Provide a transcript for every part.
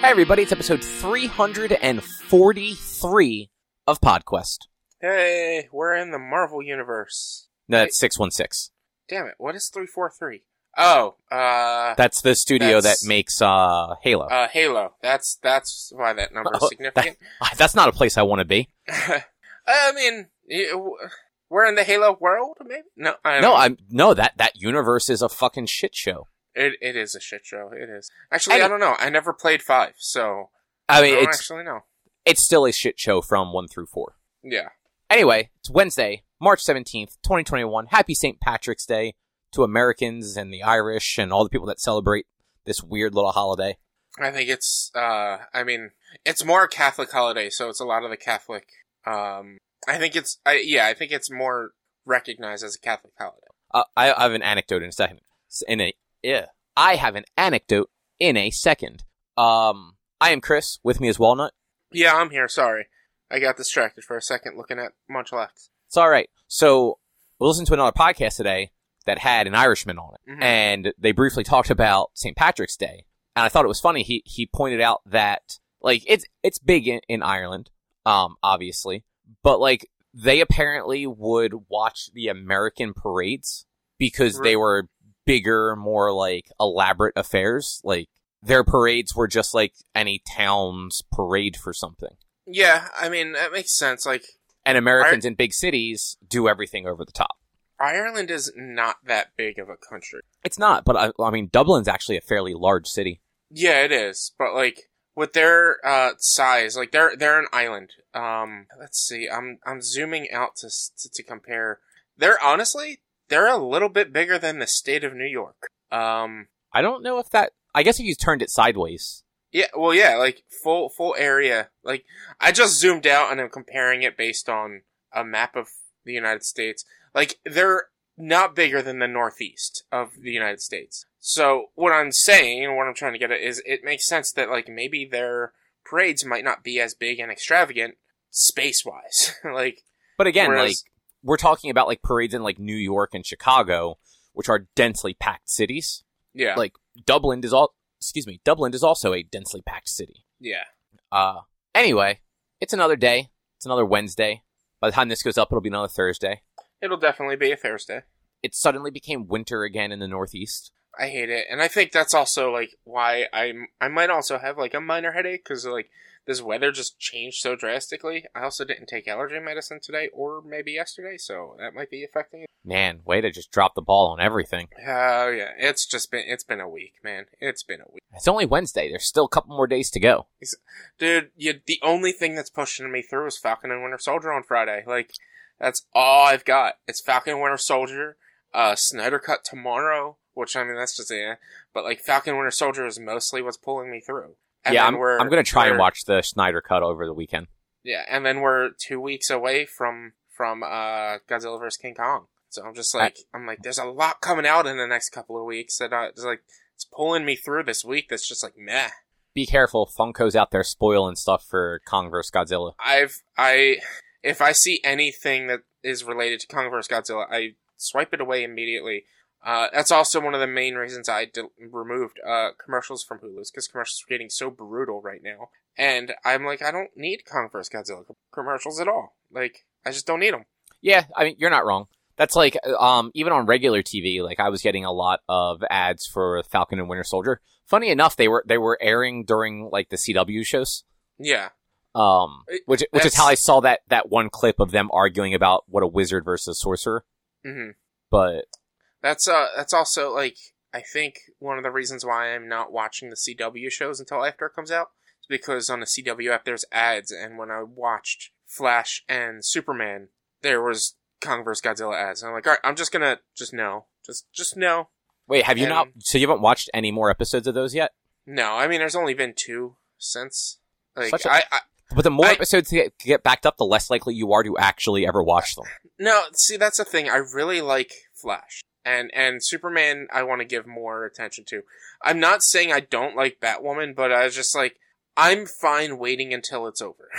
Hey everybody, it's episode 343 of PodQuest. Hey, we're in the Marvel universe. No, that's 616. Damn it, what is 343? Oh, uh, That's the studio That's- that makes uh Halo. uh, Halo. That's, that's why that number is Oh, significant. Ah, that's not a place I want to be. I mean, we're in the Halo world, maybe? No, I don't No, know. I'm no that that universe is a fucking shit show. It, it is a shit show. It is. Actually, Any- I don't know. I never played 5, so I I mean, don't it's actually know. it's still a shit show from 1 through 4. Yeah. Anyway, it's Wednesday, March 17th, 2021. Happy St. Patrick's Day to Americans and the Irish and all the people that celebrate this weird little holiday. I think it's, uh, I mean, it's more a Catholic holiday, so it's a lot of the Catholic, um, I think it's, I, yeah, I think it's more recognized as a Catholic holiday. Uh, I, I have an anecdote in a second. In a yeah, I have an anecdote in a second. Um, I am Chris. With me is Walnut. Yeah, I'm here. Sorry. I got distracted for a second looking at Munchlax. It's all right. So we listened to another podcast today that had an Irishman on it, Mhm. and they briefly talked about St. Patrick's Day. And I thought it was funny. He he pointed out that like it's it's big in, in Ireland, um, obviously, but like they apparently would watch the American parades because they were bigger, more like elaborate affairs. Like their parades were just like any town's parade for something. Yeah, I mean, that makes sense. Like, And Americans in big cities do everything over the top. Ireland is not that big of a country. It's not, but I, I mean, Dublin's actually a fairly large city. Yeah, it is. But, like, with their, uh, size, like, they're, they're an island. Um, let's see. I'm, I'm zooming out to, to, to compare. They're, honestly, they're a little bit bigger than the state of New York. Um, I don't know if that. I guess if you turned it sideways. Yeah, well, yeah, like full full area. Like I just zoomed out and I'm comparing it based on a map of the United States. Like they're not bigger than the northeast of the United States. So what I'm saying and what I'm trying to get at is it makes sense that like maybe their parades might not be as big and extravagant space wise. like But again, Whereas- like we're talking about like parades in like New York and Chicago, which are densely packed cities. yeah, Like Dublin is all. Excuse me, Dublin is also a densely packed city. yeah. Uh, anyway, it's another day. It's another Wednesday. By the time this goes up, it'll be another Thursday. It'll definitely be a Thursday. It suddenly became winter again in the Northeast. I hate it, and I think that's also like why I'm. I might also have like a minor headache because like this weather just changed so drastically. I also didn't take allergy medicine today, or maybe yesterday, so that might be affecting it. Man, way to just drop the ball on everything. Oh yeah, it's just been it's been a week, man. It's been a week, It's only Wednesday. There's still a couple more days to go. dude. You, the only thing that's pushing me through is Falcon and Winter Soldier on Friday. Like that's all I've got. It's Falcon and Winter Soldier, uh, Snyder Cut tomorrow, which I mean that's just yeah. But like Falcon and Winter Soldier is mostly what's pulling me through. And yeah, I'm, I'm gonna try and watch the Snyder Cut over the weekend. Yeah, and then we're two weeks away from from uh Godzilla vs King Kong. So I'm just like I'm like there's a lot coming out in the next couple of weeks that I, it's like it's pulling me through this week. That's just like meh. Be careful, Funko's out there spoiling stuff for Kong vs Godzilla. I've I if I see anything that is related to Kong vs Godzilla, I swipe it away immediately. Uh, that's also one of the main reasons I de- removed uh, commercials from Hulu's because commercials are getting so brutal right now, and I'm like, I don't need Kong vs Godzilla commercials at all. Like, I just don't need them. Yeah, I mean you're not wrong. That's like um even on regular TV, like I was getting a lot of ads for Falcon and Winter Soldier. Funny enough, they were they were airing during like the CW shows. Yeah, Um which which is how I saw that that one clip of them arguing about what a wizard versus sorcerer. hmm But that's uh, that's also like I think one of the reasons why I'm not watching the CW shows until after it comes out is because on the CW app there's ads, and when I watched Flash and Superman, there was Kong vs Godzilla ads. And I'm like, all right, I'm just gonna just no, just just no, wait, have you And- not so you haven't watched any more episodes of those yet? no. I mean, there's only been two since. Like Such a- I, I But the more I- episodes get, get backed up, the less likely you are to actually ever watch them. No, see that's the thing. I really like Flash. And and Superman I want to give more attention to. I'm not saying I don't like Batwoman, but I was just like I'm fine waiting until it's over.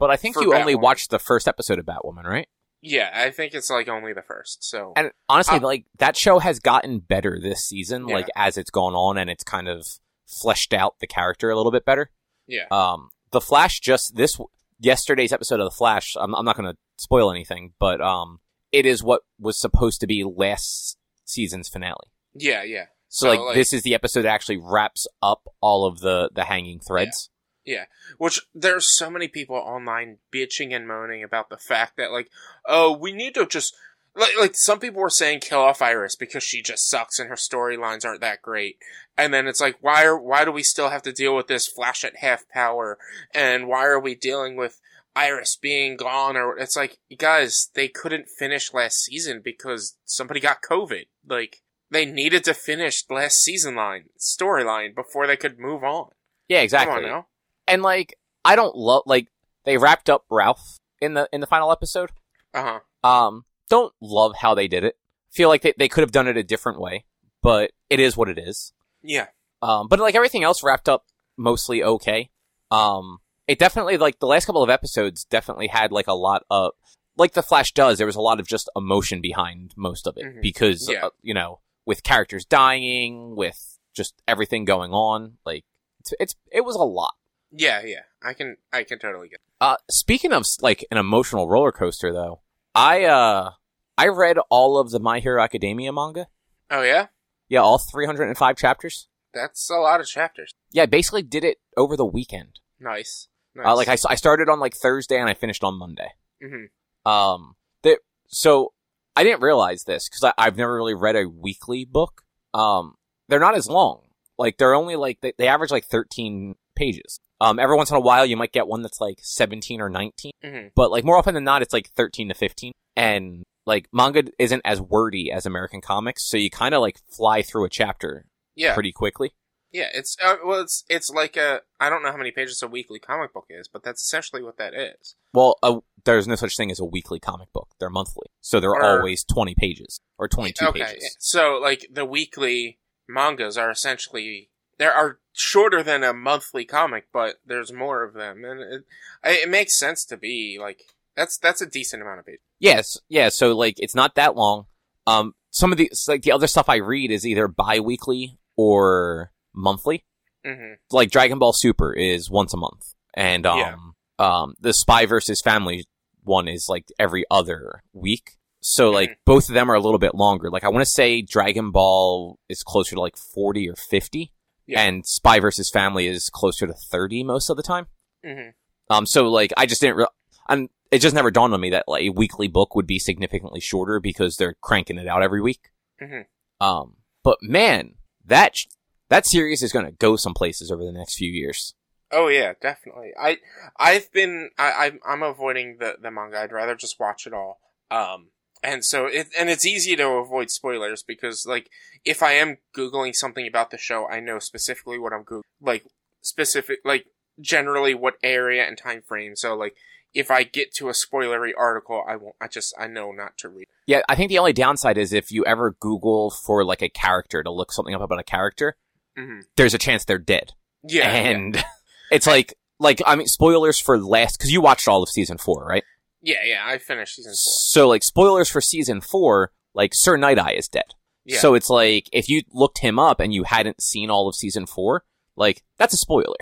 But I think you only watched the first episode of Batwoman, right? yeah, I think it's like only the first. So And honestly, Uh, like that show has gotten better this season, Yeah. like as it's gone on, and it's kind of fleshed out the character a little bit better. Yeah. Um, the Flash just this yesterday's episode of the Flash. I'm, I'm not going to spoil anything, but um, it is what was supposed to be last season's finale. Yeah, yeah. So, So, like, like- this is the episode that actually wraps up all of the the hanging threads. Yeah. Which there's so many people online bitching and moaning about the fact that like, oh, we need to just like like some people were saying kill off Iris because she just sucks and her storylines aren't that great. And then it's like why are why do we still have to deal with this Flash at half power and why are we dealing with Iris being gone or it's like guys, they couldn't finish last season because somebody got COVID. Like they needed to finish last season line storyline before they could move on. Yeah, Come exactly. on now. And like, I don't love like they wrapped up Ralph in the in the final episode. Uh huh. Um, don't love how they did it. Feel like they they could have done it a different way, but it is what it is. Yeah. Um, but like everything else wrapped up mostly okay. Um, it definitely like the last couple of episodes definitely had like a lot of like the Flash does. There was a lot of just emotion behind most of it Mhm. because Yeah. uh, you know with characters dying, with just everything going on, like it's, it's it was a lot. Yeah, yeah. I can I can totally get. Uh, speaking of like an emotional roller coaster, though, I uh I read all of the My Hero Academia manga. Oh yeah? Yeah, all 305 chapters. That's a lot of chapters. Yeah, I basically did it over the weekend. Nice. Nice. Uh, like I started on like Thursday and I finished on Monday. Mhm. Um, that so I didn't realize this because I've never really read a weekly book. Um, they're not as long. Like they're only like they, they average like 13 pages. Um, every once in a while you might get one that's like 17 or 19. Mhm. but like more often than not, it's like 13 to 15. And like manga isn't as wordy as American comics, so you kind of like fly through a chapter Yeah. pretty quickly. Yeah, it's uh, well it's it's like a I don't know how many pages a weekly comic book is, but that's essentially what that is. Well, uh, there's no such thing as a weekly comic book. They're monthly. So they're Or- always 20 pages or 22 okay. pages. So like the weekly mangas are essentially there are shorter than a monthly comic, but there's more of them and it it makes sense to be like that's that's a decent amount of pages. Yes. Yeah. So like it's not that long. Um, some of the, like the other stuff I read is either bi-weekly or monthly. Mhm. like Dragon Ball Super is once a month, and um, Yeah. um, the Spy versus Family one is like every other week. So like Mhm. both of them are a little bit longer. Like I want to say Dragon Ball is closer to like forty or fifty, Yeah. and Spy versus Family is closer to thirty most of the time. Mhm. Um, so like I just didn't. Re- and it just never dawned on me that like a weekly book would be significantly shorter because they're cranking it out every week. Mhm. Um, but man, that sh- that series is going to go some places over the next few years. Oh yeah, definitely. I I've been I I'm, I'm avoiding the the manga. I'd rather just watch it all. Um, and so it and it's easy to avoid spoilers because like if I am googling something about the show, I know specifically what I'm googling. Like specific like generally what area and time frame. So like if I get to a spoilery article, I won't. I just I know not to read. Yeah, I think the only downside is if you ever Google for like a character to look something up about a character, hmm there's a chance they're dead. Yeah, and it's like like I mean spoilers for last because you watched all of season four, right? yeah, yeah. I finished season four. So like spoilers for season four, like Sir Night Eye is dead. Yeah. So it's like if you looked him up and you hadn't seen all of season four, like that's a spoiler.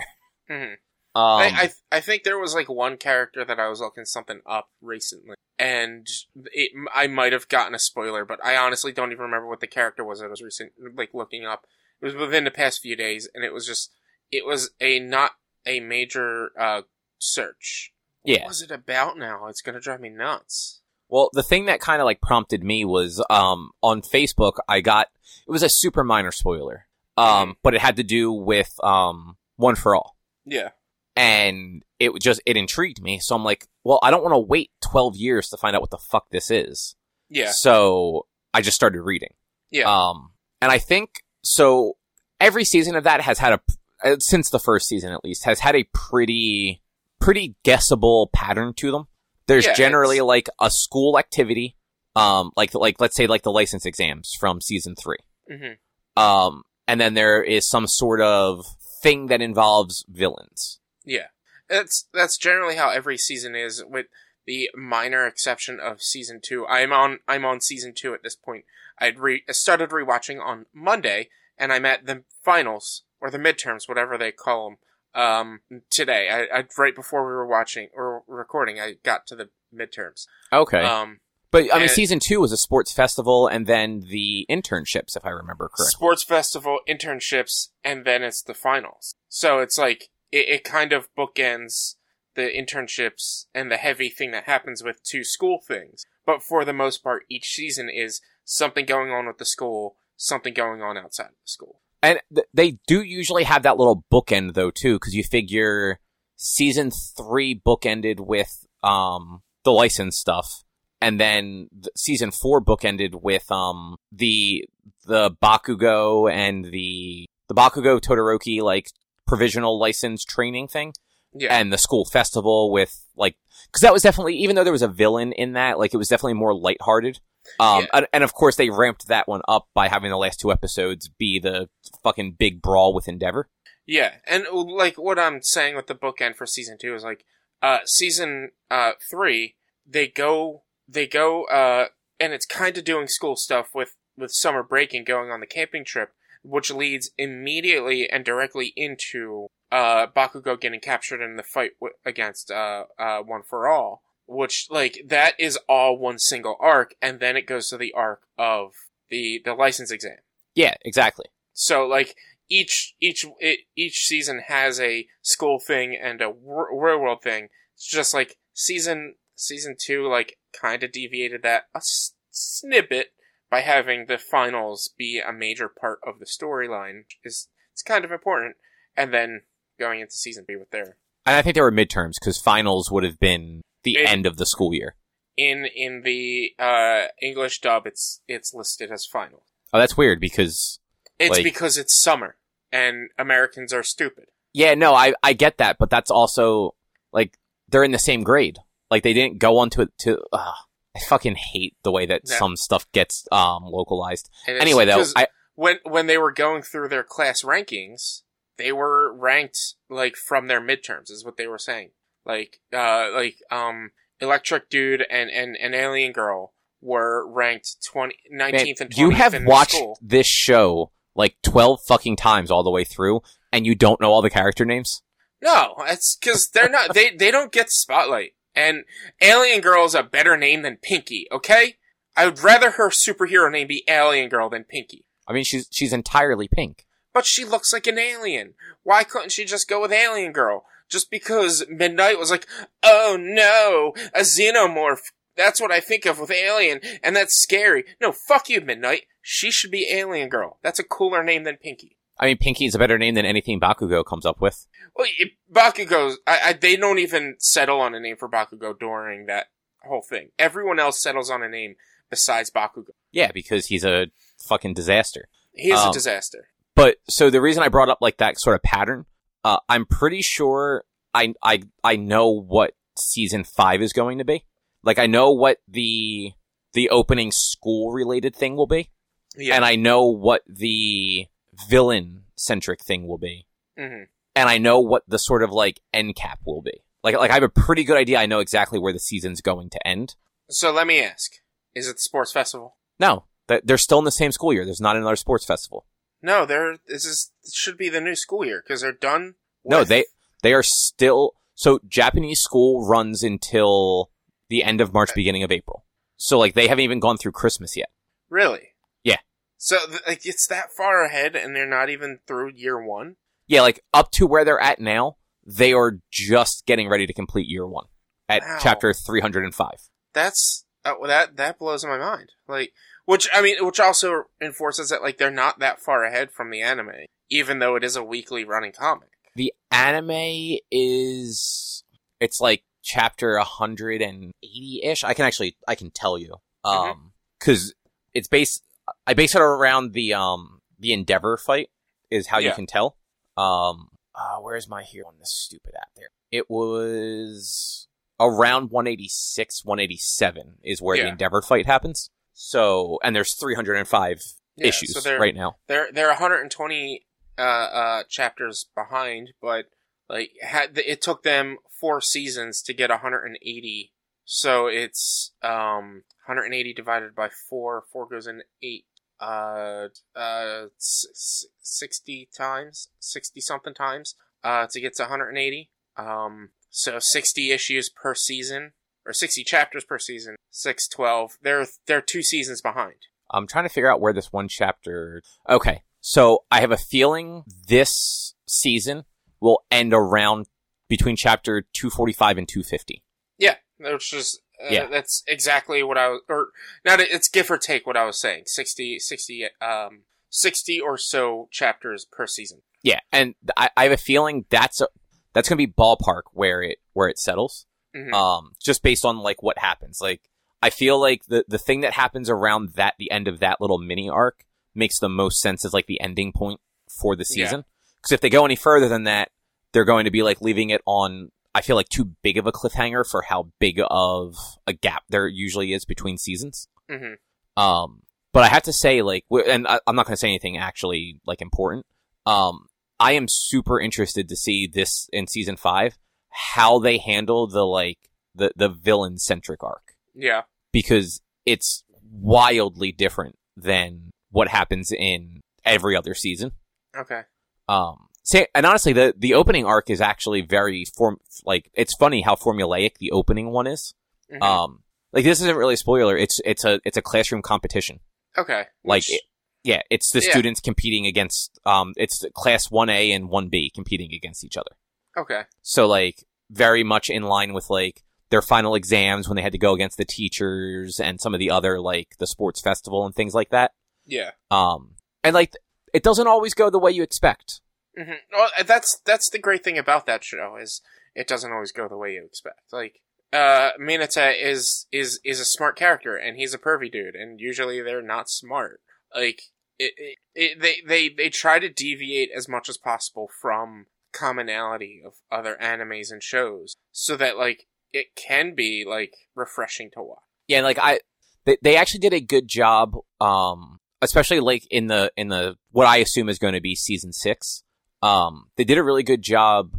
hmm Um, I, I I think there was like one character that I was looking something up recently, and it, I might have gotten a spoiler, but I honestly don't even remember what the character was. I was recent like looking up. It was within the past few days, and it was just it was a not a major uh search. yeah. What was it about now? It's gonna drive me nuts. Well, the thing that kind of like prompted me was um on Facebook I got it was a super minor spoiler. Um Mhm. but it had to do with um One for All. Yeah, And it just it intrigued me. So I'm like, well, I don't want to wait 12 years to find out what the fuck this is. yeah, So I just started reading. yeah, Um and I think so every season of that has had a uh, since the first season at least has had a pretty pretty guessable pattern to them. There's Yeah, generally it's- like a school activity, um, like like let's say like the license exams from season three, hmm um, and then there is some sort of thing that involves villains. yeah. That's that's generally how every season is, with the minor exception of season two. I'm on I'm on season two at this point. I'd re- started rewatching on Monday, and I'm at the finals or the midterms, whatever they call them. Um, today, I, I right before we were watching or recording, I got to the midterms. Okay. Um, but I mean, season two was a sports festival and then the internships, if I remember correctly. sports festival, internships, and then it's the finals. So it's like it, it kind of bookends the internships and the heavy thing that happens with two school things. But for the most part, each season is something going on with the school, something going on outside of the school. And th- they do usually have that little bookend though too, because you figure season three bookended with um the license stuff, and then th- season four bookended with um the the Bakugo and the the Bakugo Todoroki like provisional license training thing, Yeah. and the school festival with like because that was definitely even though there was a villain in that, like it was definitely more lighthearted. Um, Yeah. and, and of course they ramped that one up by having the last two episodes be the fucking big brawl with Endeavor. Yeah, and like what I'm saying with the bookend for season two is like, uh, season uh three they go they go uh and it's kind of doing school stuff with with summer break and going on the camping trip, which leads immediately and directly into uh Bakugo getting captured in the fight w- against uh uh One for All, which like that is all one single arc, and then it goes to the arc of the the license exam. Yeah, exactly. So like each each it, each season has a school thing and a wor- real world thing. It's just like season season two like kind of deviated that a s- snippet by having the finals be a major part of the storyline. Is it's kind of important, and then going into season three with their And I think there were midterms because finals would have been the It- end of the school year. in in the uh English dub, it's it's listed as final. Oh, that's weird because It's Like- because it's summer and Americans are stupid. yeah, no, I I get that, but that's also like they're in the same grade. Like they didn't go on to to. Uh, I fucking hate the way that Yeah. some stuff gets um localized. Anyway, though, I when when they were going through their class rankings, they were ranked like from their midterms is what they were saying. Like uh like um Electric Dude and and, and Alien Girl were ranked 20, 19th Man, and 20th you have watched school. this show like 12 fucking times all the way through and you don't know all the character names? No, it's cuz they're not they they don't get spotlight. And Alien Girl is a better name than Pinky, okay? I would rather her superhero name be Alien Girl than Pinky. I mean, she's she's entirely pink. But she looks like an alien. Why couldn't she just go with Alien Girl? Just because Midnight was like, oh no, a xenomorph. That's what I think of with Alien, and that's scary. No, fuck you, Midnight. She should be Alien Girl. That's a cooler name than Pinky. I mean, Pinky is a better name than anything Bakugo comes up with. Well, it, Bakugo's, I, I, they don't even settle on a name for Bakugo during that whole thing. Everyone else settles on a name besides Bakugo. Yeah, because he's a fucking disaster. He is Um, a disaster. But so the reason I brought up like that sort of pattern, uh, I'm pretty sure I I I know what season five is going to be. Like I know what the the opening school related thing will be, Yeah. and I know what the villain centric thing will be, hmm and I know what the sort of like end cap will be. Like like I have a pretty good idea. I know exactly where the season's going to end. So let me ask: Is it the sports festival? No, they're still in the same school year. There's not another sports festival. No, they're this is this should be the new school year because they're done. No, they they are still so Japanese school runs until the end of March, Okay. beginning of April. So like they haven't even gone through Christmas yet. really. Yeah. So like it's that far ahead, and they're not even through year one. Yeah, like up to where they're at now, they are just getting ready to complete year one at Wow. chapter three hundred and five. That's uh, that that blows my mind. Like, which I mean, which also enforces that like they're not that far ahead from the anime, even though it is a weekly running comic. The anime is it's like chapter hundred and eighty ish. I can actually I can tell you Mm-hmm. um because it's based I base it around the um the Endeavor fight is how you can tell. Um, uh, where's my here on this stupid app there? It was around 186, 187 is where the Endeavor fight happens. So, and there's 305 Yeah, issues so right now. They're they're 120 uh, uh, chapters behind, but like had it took them four seasons to get 180. So it's um 180 divided by four. Four goes in eight. uh uh s- s- 60 times 60 something times uh to get to 180 um so 60 issues per season or 60 chapters per season 612 they're they're two seasons behind I'm trying to figure out where this one chapter. Okay, so I have a feeling this season will end around between chapter 245 and 250. yeah which is uh, Yeah. that's exactly what i was or not it's give or take what i was saying 60 60 um 60 or so chapters per season Yeah, and I, I have a feeling that's a, that's going to be ballpark where it where it settles. Mhm. Um, just based on like what happens. Like I feel like the the thing that happens around that the end of that little mini arc makes the most sense as like the ending point for the season. Because if they go any further than that, they're going to be like leaving it on. I feel like too big of a cliffhanger for how big of a gap there usually is between seasons. hmm Um, but I have to say, like, and I, I'm not going to say anything actually like important. Um, I am super interested to see this in season five how they handle the like the the villain centric arc yeah because it's wildly different than what happens in every other season. okay Um, say, and honestly, the the opening arc is actually very form like it's funny how formulaic the opening one is. Mhm. Um, like this isn't really a spoiler. It's it's a it's a classroom competition. okay Like Which- it, yeah, it's the Yeah. students competing against um it's class 1A and 1B competing against each other. Okay So like very much in line with like their final exams when they had to go against the teachers and some of the other like the sports festival and things like that. yeah Um and like it doesn't always go the way you expect. hmm Well, that's that's the great thing about that show is it doesn't always go the way you expect. Like, uh, Mineta is is is a smart character, and he's a pervy dude, and usually they're not smart. Like, it, it, it they they they try to deviate as much as possible from commonality of other animes and shows, so that like it can be like refreshing to watch. Yeah, like I, they, they actually did a good job, um, especially like in the in the what I assume is going to be season six. Um, they did a really good job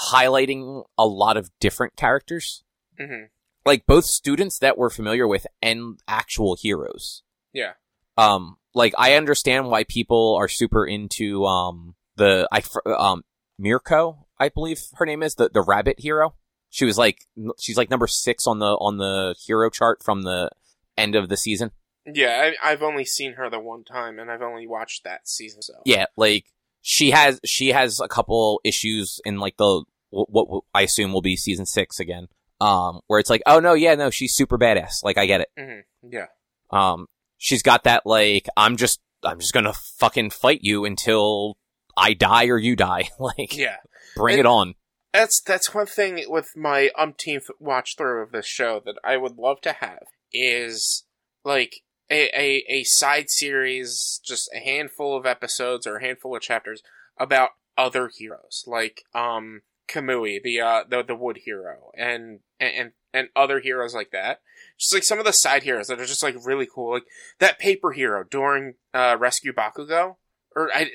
highlighting a lot of different characters, hmm like both students that we're familiar with and actual heroes. Yeah. Um, like I understand why people are super into um the I um Mirko, I believe her name is the the rabbit hero. She was like she's like number six on the on the hero chart from the end of the season. Yeah, I, I've only seen her the one time, and I've only watched that season. So Yeah, like she has she has a couple issues in like the what, I assume will be season six again. Um, where it's like, oh no, yeah, no, she's super badass. Like I get it. hmm yeah, Um, she's got that like I'm just I'm just gonna fucking fight you until I die or you die. like yeah. bring And- it on. That's that's one thing with my umpteenth watch through of this show that I would love to have is like a, a a side series, just a handful of episodes or a handful of chapters about other heroes, like um Kamui, the uh the the wood hero, and and and other heroes like that. Just like some of the side heroes that are just like really cool, like that paper hero during uh Rescue Bakugo. Or I,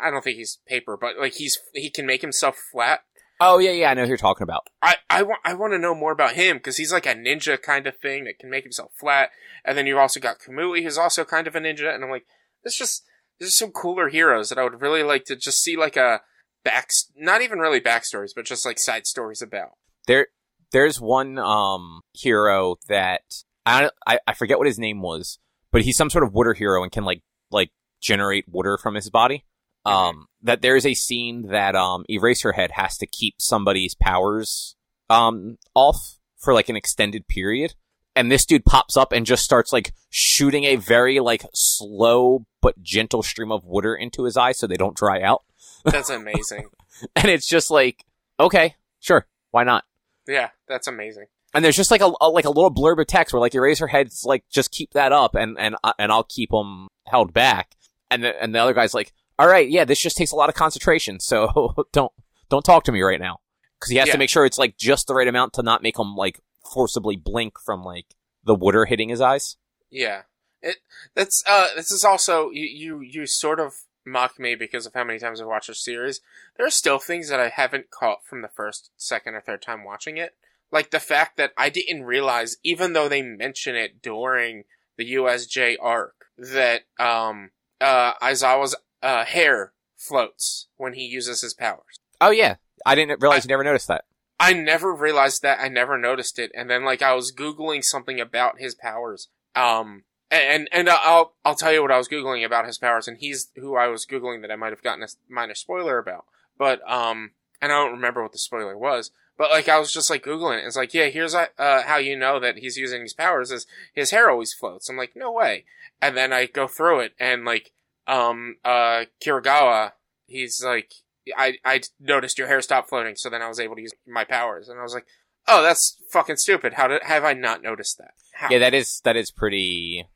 I don't think he's paper, but like he's he can make himself flat Oh yeah, yeah, I know who you're talking about. I, I, want, I want to know more about him because he's like a ninja kind of thing that can make himself flat. And then you've also got Kamui, who's also kind of a ninja. And I'm like, this just, there's some cooler heroes that I would really like to just see like a back, not even really backstories, but just like side stories about. There, there's one um hero that I, I I forget what his name was, but he's some sort of water hero and can like like generate water from his body. Um, that there is a scene that um Eraserhead has to keep somebody's powers um off for like an extended period, and this dude pops up and just starts like shooting a very like slow but gentle stream of water into his eyes so they don't dry out, That's amazing. and it's just like okay, sure, why not? yeah, that's amazing. and there's just like a, a- like a little blurb of text where like Eraserhead's like just keep that up and and and I'll keep them held back and the, and the other guy's like all right yeah this just takes a lot of concentration so don't don't talk to me right now because he has Yeah. to make sure it's like just the right amount to not make him like forcibly blink from like the water hitting his eyes Yeah. It, that's, uh, this is also, you, you, you sort of mock me because of how many times I've watched this series. There are still things that I haven't caught from the first, second, or third time watching it. Like the fact that I didn't realize, even though they mention it during the USJ arc, that um uh Aizawa's uh hair floats when he uses his powers. Oh yeah, I didn't realize you never noticed that. I never realized that. I never noticed it. And then like I was googling something about his powers. Um and and I'll I'll tell you what I was googling about his powers and he's who I was googling that I might have gotten a minor spoiler about. But um and I don't remember what the spoiler was. But like I was just like googling it. It's like, yeah, here's uh, how you know that he's using his powers is his hair always floats. I'm like, no way. And then I go through it and like um uh Kirigawa, he's like I I noticed your hair stopped floating, so then I was able to use my powers, and I was like, oh, that's fucking stupid. How did have I not noticed that? How? Yeah, that is that is pretty.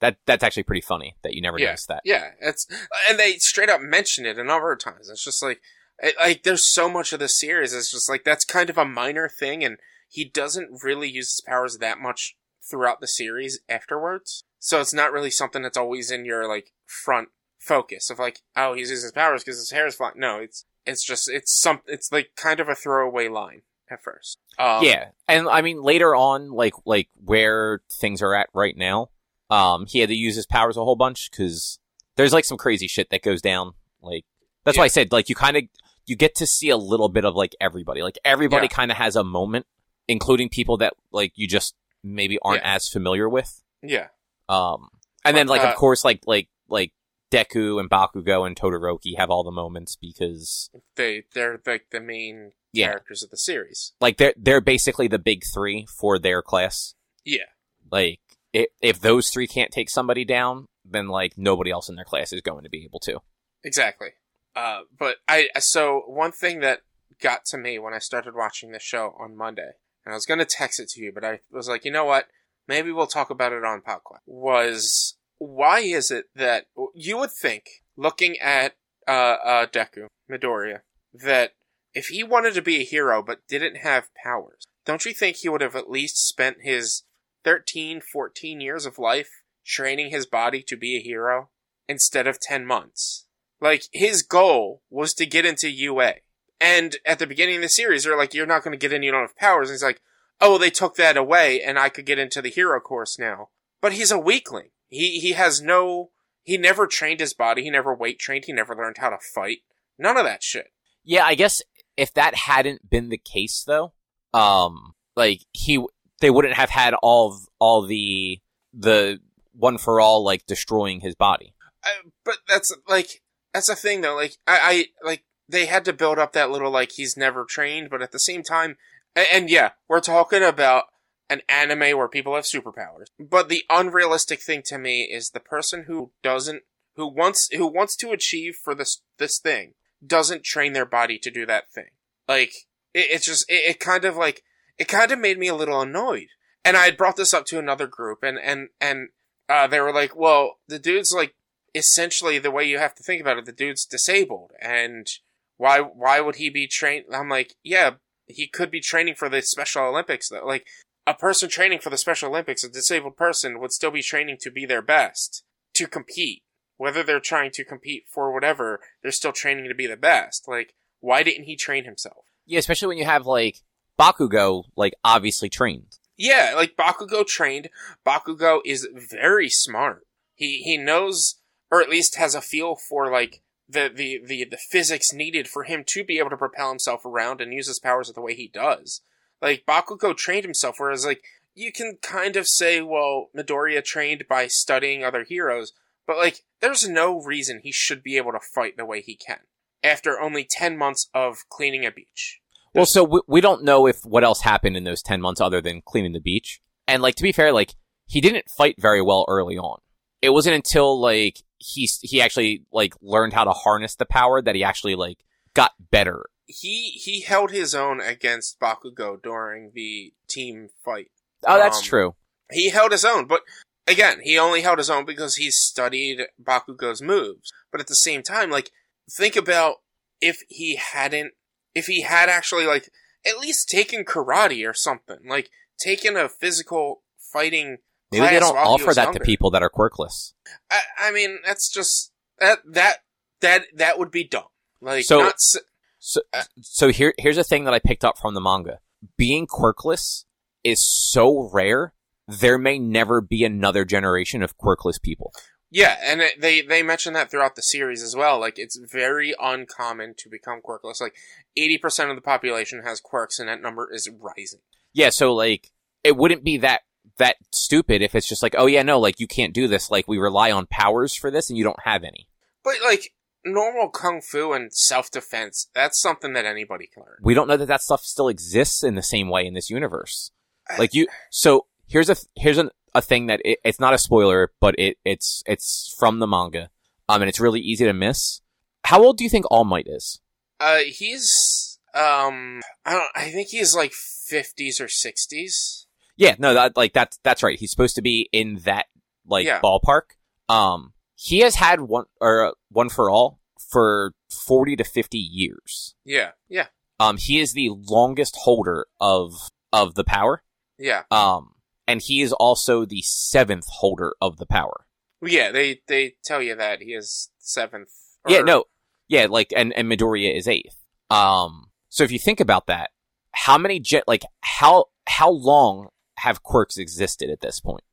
That that's actually pretty funny that you never Yeah. noticed that. Yeah, it's and they straight up mention it a number of times. It's just like, it, like there's so much of the series. It's just like that's kind of a minor thing, and he doesn't really use his powers that much throughout the series afterwards. So it's not really something that's always in your like front focus of like, oh, he's using his powers because his hair is flying. No, it's it's just it's some it's like kind of a throwaway line at first. Um, yeah, and I mean later on, like like where things are at right now, um, he had to use his powers a whole bunch because there's like some crazy shit that goes down. Like that's why I said like you kind of you get to see a little bit of like everybody. Like everybody Yeah. kind of has a moment, including people that like you just maybe aren't as familiar with. yeah, Um, and then like uh, of course like like like Deku and Bakugo and Todoroki have all the moments because they they're like the main Yeah. characters of the series. like they're they're basically the big three for their class. Yeah, Like if if those three can't take somebody down, then like nobody else in their class is going to be able to. exactly. Uh, but I so one thing that got to me when I started watching this show on Monday, and I was gonna text it to you, but I was like, you know what? Maybe we'll talk about it on podcast. Was why is it that you would think, looking at uh, uh, Deku Midoriya, that if he wanted to be a hero but didn't have powers, don't you think he would have at least spent his 13, 14 years of life training his body to be a hero instead of 10 months? Like, his goal was to get into UA. And at the beginning of the series, they're like, you're not going to get in, you don't have powers. And he's like, oh, they took that away and I could get into the hero course now. But he's a weakling. He, he has no, he never trained his body. He never weight trained. He never learned how to fight. None of that shit. Yeah, I guess if that hadn't been the case though, um like he they wouldn't have had all of, all the the one for all like destroying his body. I, but that's like that's a thing though. Like I, I like they had to build up that little like he's never trained, but at the same time, and, and yeah, we're talking about an anime where people have superpowers. But the unrealistic thing to me is the person who doesn't who wants who wants to achieve for this this thing doesn't train their body to do that thing. Like it, it's just it, it kind of like it kind of made me a little annoyed. And I had brought this up to another group, and and and uh, they were like, "Well, the dude's like essentially the way you have to think about it. The dude's disabled, and why why would he be trained?" I'm like, "Yeah, he could be training for the Special Olympics though. Like a person training for the Special Olympics, a disabled person would still be training to be their best to compete. Whether they're trying to compete for whatever, they're still training to be the best. Like, why didn't he train himself?" Yeah, especially when you have like Bakugo like obviously trained. Yeah, like Bakugo trained. Bakugo is very smart. He he knows, or at least has a feel for like the the the the physics needed for him to be able to propel himself around and use his powers the way he does. Like Bakugo trained himself, whereas like you can kind of say, well, Midoriya trained by studying other heroes, but like there's no reason he should be able to fight the way he can after only ten months of cleaning a beach. Well, so we, we don't know if what else happened in those 10 months other than cleaning the beach. And like to be fair, like he didn't fight very well early on. It wasn't until like he he actually like learned how to harness the power that he actually like got better. he he held his own against Bakugo during the team fight. Oh, that's Um, true. He held his own, but again, he only held his own because he studied Bakugo's moves. But at the same time, like think about if he hadn't if he had actually like at least taken karate or something, like taken a physical fighting Maybe they don't offer that younger. to people that are quirkless. I, I mean, that's just that that that that would be dumb. Like So- not So, uh, so here, here's a thing that I picked up from the manga. Being quirkless is so rare there may never be another generation of quirkless people. Yeah, and it, they they mention that throughout the series as well. Like it's very uncommon to become quirkless. Like eighty percent of the population has quirks, and that number is rising. Yeah, so like it wouldn't be that that stupid if it's just like, oh yeah, no, like you can't do this. Like we rely on powers for this, and you don't have any. But like normal kung fu and self defense, that's something that anybody can learn. We don't know that that stuff still exists in the same way in this universe. Like you, so here's a here's an, a thing that it, it's not a spoiler, but it it's it's from the manga, um, and it's really easy to miss. How old do you think All Might is? Uh, he's um, I don't. I think he's like fifties or sixties. Yeah, no, that like that's that's right. He's supposed to be in that like Yeah. ballpark. Um, he has had one or uh, one for all for forty to fifty years. Yeah, yeah, Um, he is the longest holder of of the power. yeah, Um, and he is also the seventh holder of the power. yeah. They they tell you that he is seventh. yeah, no, yeah, like and and Midoriya is eighth. Um, so if you think about that, how many jet like how how long have quirks existed at this point?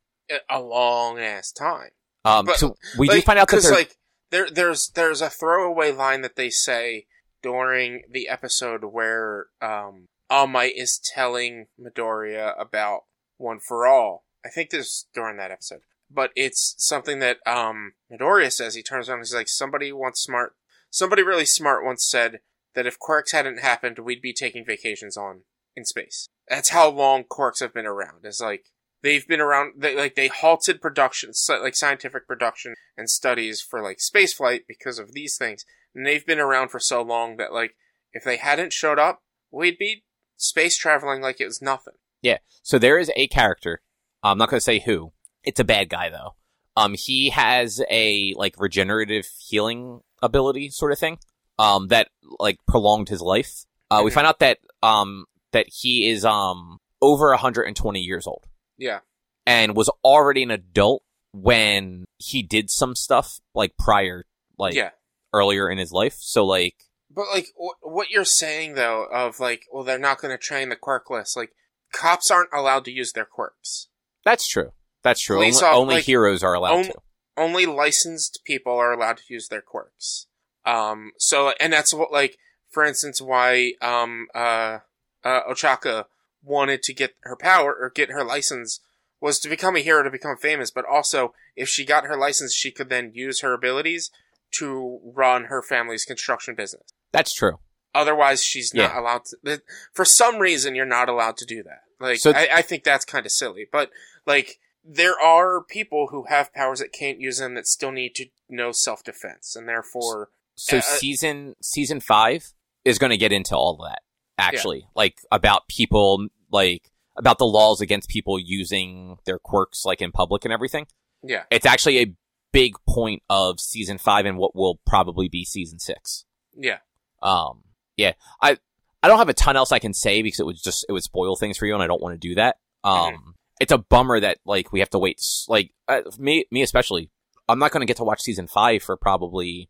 a long ass time. Um, But, so we do find out that 'cause, they're, like there there's there's a throwaway line that they say during the episode where um All Might is telling Midoriya about One for All. I think this is during that episode. But it's something that um Midoriya says. He turns around and he's like, Somebody once smart somebody really smart once said that if quirks hadn't happened, we'd be taking vacations on in space. That's how long quirks have been around. It's like they've been around they, like they halted production like scientific production and studies for like space flight because of these things and they've been around for so long that like if they hadn't showed up we'd be space traveling like it was nothing Yeah. So there is a character. I'm not going to say who. It's a bad guy though. Um, he has a like regenerative healing ability sort of thing. Um, that like prolonged his life. Uh, we Mhm. find out that um that he is um over 120 years old yeah and was already an adult when he did some stuff like prior, like yeah earlier in his life. So like, but like wh- what you're saying though of like well they're not going to train the quirkless like cops aren't allowed to use their quirks that's true. That's true. Only, Police off- only like, heroes are allowed on- to. only licensed people are allowed to use their quirks. Um, so, and that's what, like, for instance, why, um, uh, uh, Ochaco wanted to get her power or get her license was to become a hero to become famous, but also if she got her license, she could then use her abilities to run her family's construction business. That's true. Otherwise, she's not Yeah. allowed to. For some reason, you're not allowed to do that. Like, So- I, I think that's kind of silly. But like, there are people who have powers that can't use them that still need to know self defense, and therefore, So Uh, season season five is going to get into all of that. Actually, like about people, like about the laws against people using their quirks, like in public and everything. yeah, It's actually a big point of season five and what will probably be season six. yeah, Um, yeah, I I don't have a ton else I can say because it would just it would spoil things for you, and I don't want to do that. Um, it's a bummer that like we have to wait. Like uh, me, me especially. I'm not going to get to watch season five for probably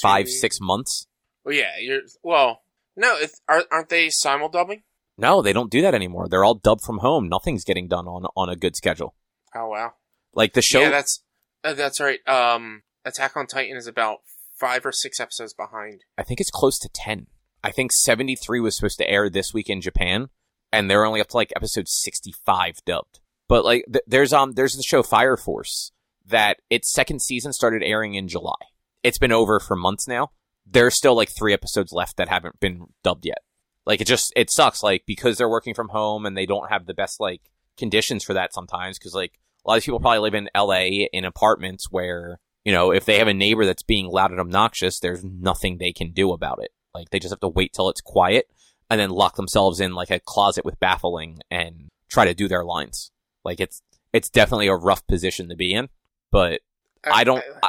five six months. well, yeah. You're well. No, are, aren't they simul dubbing? No, they don't do that anymore. They're all dubbed from home. Nothing's getting done on on a good schedule. Oh wow. Like the show. Yeah, that's uh, that's right. Um, Attack on Titan is about five or six episodes behind. I think it's close to 10. I think 73 was supposed to air this week in Japan, and they're only up to like episode 65 dubbed. But like, th- there's, um, there's the show Fire Force that its second season started airing in July. It's been over for months now. There's still like three episodes left that haven't been dubbed yet. Like, it just, it sucks, like, because they're working from home and they don't have the best, like, conditions for that sometimes, because, like, a lot of people probably live in LA in apartments where, you know, if they have a neighbor that's being loud and obnoxious, there's nothing they can do about it. Like they just have to wait till it's quiet and then lock themselves in like a closet with baffling and try to do their lines. Like it's it's definitely a rough position to be in, but I don't. I, I,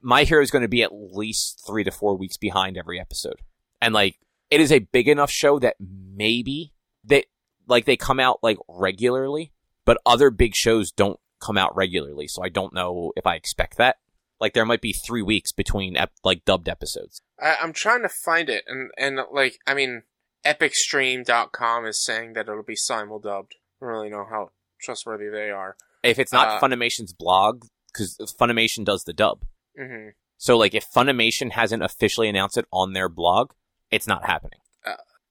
my hero is going to be at least three to four weeks behind every episode, and like it is a big enough show that maybe they like they come out like regularly, but other big shows don't come out regularly. So I don't know if I expect that. Like there might be three weeks between ep- like dubbed episodes. I, I'm trying to find it, and and like I mean, EpicStream.com is saying that it'll be simuldubbed. I don't really know how trustworthy they are. If it's not Uh, Funimation's blog, because Funimation does the dub. Hmm So like if Funimation hasn't officially announced it on their blog, it's not happening.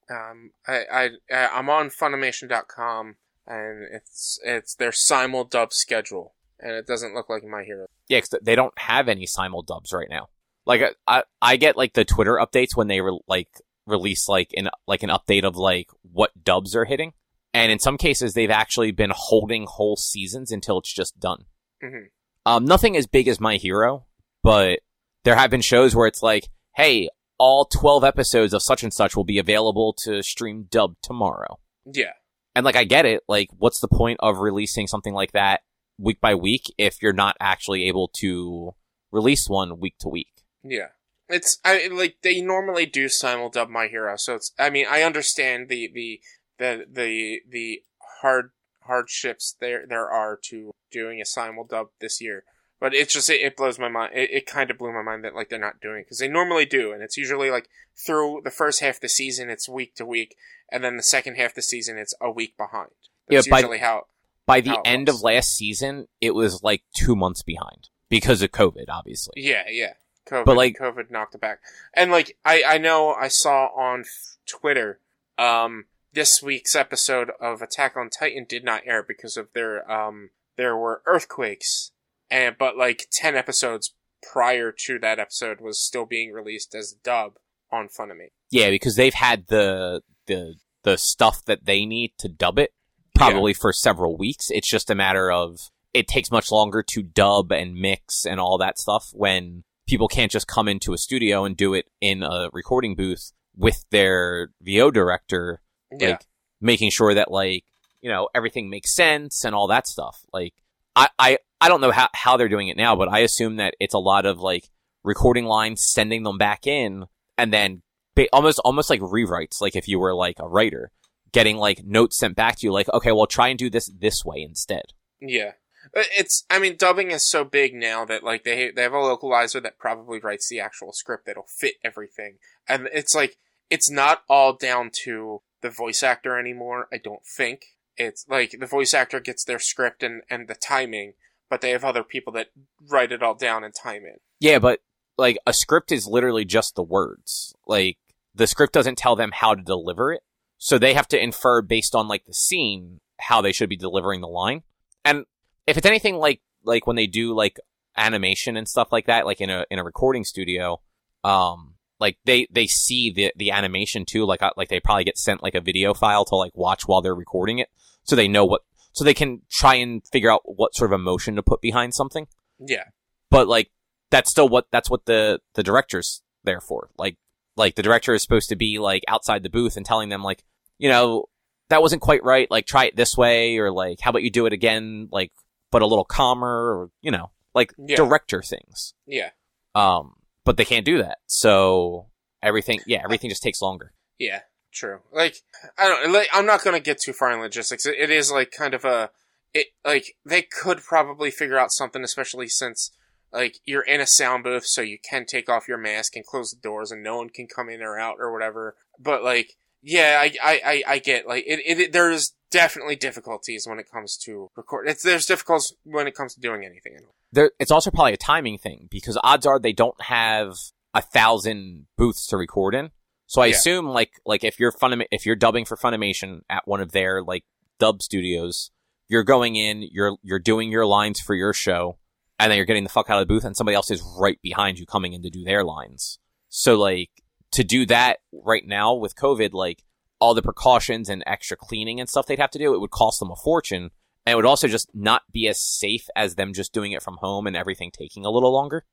Um, I, I, I'm on Funimation.com, and it's it's their simul dub schedule, and it doesn't look like My Hero. Yeah, 'cause they don't have any simul dubs right now. Like I, I, get like the Twitter updates when they re- like release like an like an update of like what dubs are hitting, and in some cases they've actually been holding whole seasons until it's just done. Mhm. Um, nothing as big as My Hero, but there have been shows where it's like, hey, all twelve episodes of such and such will be available to stream dubbed tomorrow. Yeah, And like I get it, like what's the point of releasing something like that week by week if you're not actually able to release one week to week? yeah. It's I like they normally do simul dub My Hero, so it's. I mean, I understand the the the the the hard hardships there there are to doing a simul dub this year. But it's just it, it blows my mind. It, it kind of blew my mind that like they're not doing it because they normally do, and it's usually like through the first half of the season it's week to week, and then the second half of the season it's a week behind. That's Yeah, by- usually how. By the How end was. of last season, it was like two months behind because of COVID, obviously. Yeah, yeah. COVID, But, like- COVID knocked it back, and like I I know I saw on f- Twitter, um, this week's episode of Attack on Titan did not air because of their um there were earthquakes, and but like ten episodes prior to that episode was still being released as dub on Funimation. Yeah, because they've had the the the stuff that they need to dub it probably for several weeks. It's just a matter of it takes much longer to dub and mix and all that stuff when people can't just come into a studio and do it in a recording booth with their VO director Yeah, like making sure that like you know everything makes sense and all that stuff like i i, I don't know how, how they're doing it now but i assume that it's a lot of like recording lines sending them back in and then ba- almost almost like rewrites like if you were like a writer getting like notes sent back to you like okay well try and do this this way instead yeah. Uh, it's I mean dubbing is so big now that like they they have a localizer that probably writes the actual script that'll fit everything, and it's like it's not all down to the voice actor anymore. I don't think it's like the voice actor gets their script and and the timing, but they have other people that write it all down and time it. yeah but like a script is literally just the words like the script doesn't tell them how to deliver it so they have to infer based on like the scene how they should be delivering the line and if it's anything like like when they do like animation and stuff like that like in a in a recording studio um like they they see the the animation too like uh, like they probably get sent like a video file to like watch while they're recording it so they know what so they can try and figure out what sort of emotion to put behind something. Yeah, but like that's still what that's what the the director's there for. Like like the director is supposed to be like outside the booth and telling them like you know that wasn't quite right. Like try it this way or like how about you do it again like but a little calmer or you know like Yeah. director things. Yeah, um but they can't do that. So everything yeah everything just takes longer. Yeah. True. Like I don't. Like, I'm not gonna get too far in logistics. It, it is like kind of a. It like they could probably figure out something, especially since like you're in a sound booth, so you can take off your mask and close the doors, and no one can come in or out or whatever. But like, yeah, I I I, I get like it, it. There's definitely difficulties when it comes to record. It's there's difficulties when it comes to doing anything. there it's also probably a timing thing because odds are they don't have a thousand booths to record in. So I Yeah. assume like like if you're Funim- if you're dubbing for Funimation at one of their like dub studios, you're going in, you're you're doing your lines for your show, and then you're getting the fuck out of the booth, and somebody else is right behind you coming in to do their lines. So like to do that right now with COVID, like all the precautions and extra cleaning and stuff they'd have to do, it would cost them a fortune. And it would also just not be as safe as them just doing it from home and everything taking a little longer.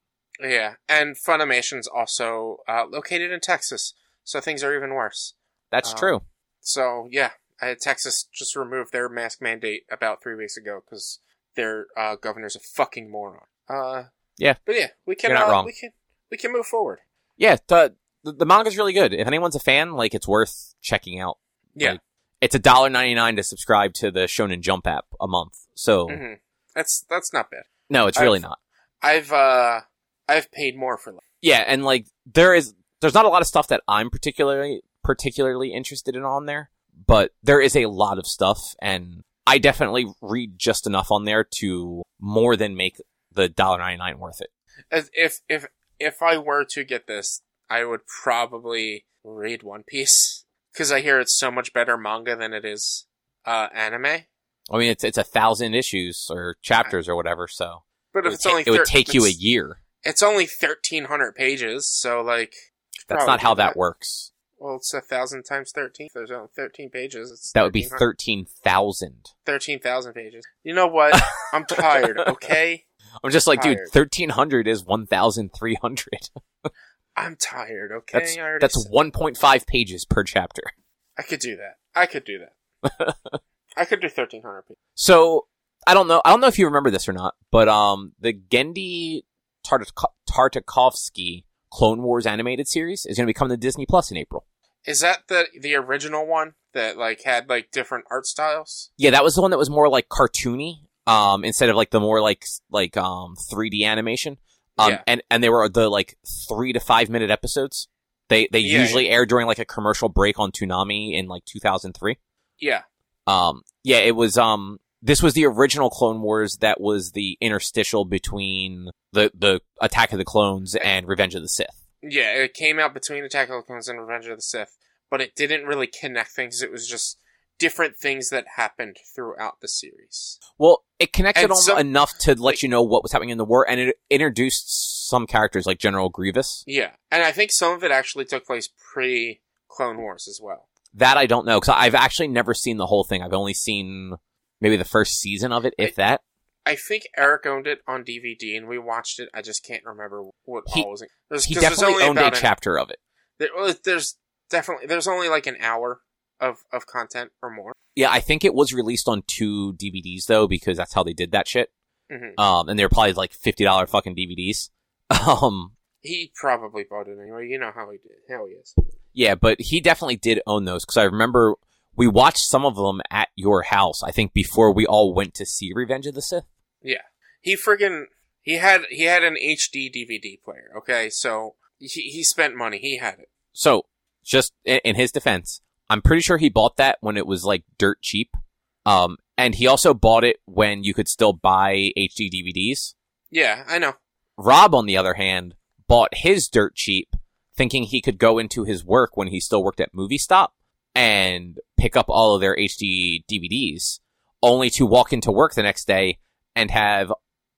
Yeah, and Funimation's also uh, located in Texas, so things are even worse. That's Um, true. So yeah, Texas just removed their mask mandate about three weeks ago because their uh, governor's a fucking moron. Uh, Yeah. but yeah, we can. You're not uh, wrong. We can. We can move forward. Yeah, the, the the manga's really good. If anyone's a fan, like it's worth checking out. Yeah. Like, it's a dollar ninety nine to subscribe to the Shonen Jump app a month. So hmm That's that's not bad. no, it's really I've- not. I've uh I've paid more for. Life. Yeah, and like there is there's not a lot of stuff that I'm particularly particularly interested in on there, but there is a lot of stuff and I definitely read just enough on there to more than make the $1.99 worth it. As- If if if I were to get this, I would probably read One Piece because I hear it's so much better manga than it is uh, anime. I mean, it's it's a thousand issues or chapters or whatever, so But it if would, it's only it would thir- take you a year. It's only thirteen hundred pages, so like That's probably not how do that works. Well, it's a thousand times thirteen. There's only thirteen pages. That would be 1300 thirteen thousand. 13,000 pages. You know what? I'm tired, okay? I'm just like, dude, thirteen hundred is one thousand three hundred. I'm tired, okay? That's that's one point five pages per chapter. I could do that. I could do that. I could do 1,300 pages. So I don't know. I don't know if you remember this or not, but um, the Genndy Tartak- Tartakovsky Clone Wars animated series is going to be coming to Disney Plus in April. Is that the the original one that like had like different art styles? Yeah, that was the one that was more like cartoony, um, instead of like the more like like um 3D animation. Um, Yeah. and and they were the like three to five minute episodes. They they Yeah, usually air during like a commercial break on Toonami in like 2003. Yeah. Um, yeah, it was, um, this was the original Clone Wars that was the interstitial between the, the Attack of the Clones and Revenge of the Sith. Yeah, it came out between Attack of the Clones and Revenge of the Sith, but it didn't really connect things. It was just different things that happened throughout the series. Well, it connected some- enough to let like- you know what was happening in the war, and it introduced some characters like General Grievous. Yeah. And I think some of it actually took place pre Clone Wars as well. That I don't know, because I've actually never seen the whole thing. I've only seen maybe the first season of it, if that. I think Eric owned it on DVD and we watched it. I just can't remember what He- all was in there's, He definitely owned a an- chapter of it. there, well, there's definitely there's only like an hour of, of content or more. Yeah, I think it was released on two DVDs though, because that's how they did that shit. hmm Um, and they're probably like fifty dollar fucking DVDs. Um, He probably bought it anyway. You know how he did. How he is. yeah, but he definitely did own those because I remember we watched some of them at your house. I think before we all went to see Revenge of the Sith. Yeah, he friggin' he had he had an HD DVD player. Okay, so he he spent money. He had it. So, just in, in his defense, I'm pretty sure he bought that when it was like dirt cheap. Um, and he also bought it when you could still buy HD DVDs. Yeah, I know. Rob, on the other hand, bought his dirt cheap, thinking he could go into his work when he still worked at Movie Stop and pick up all of their HD DVDs, only to walk into work the next day and have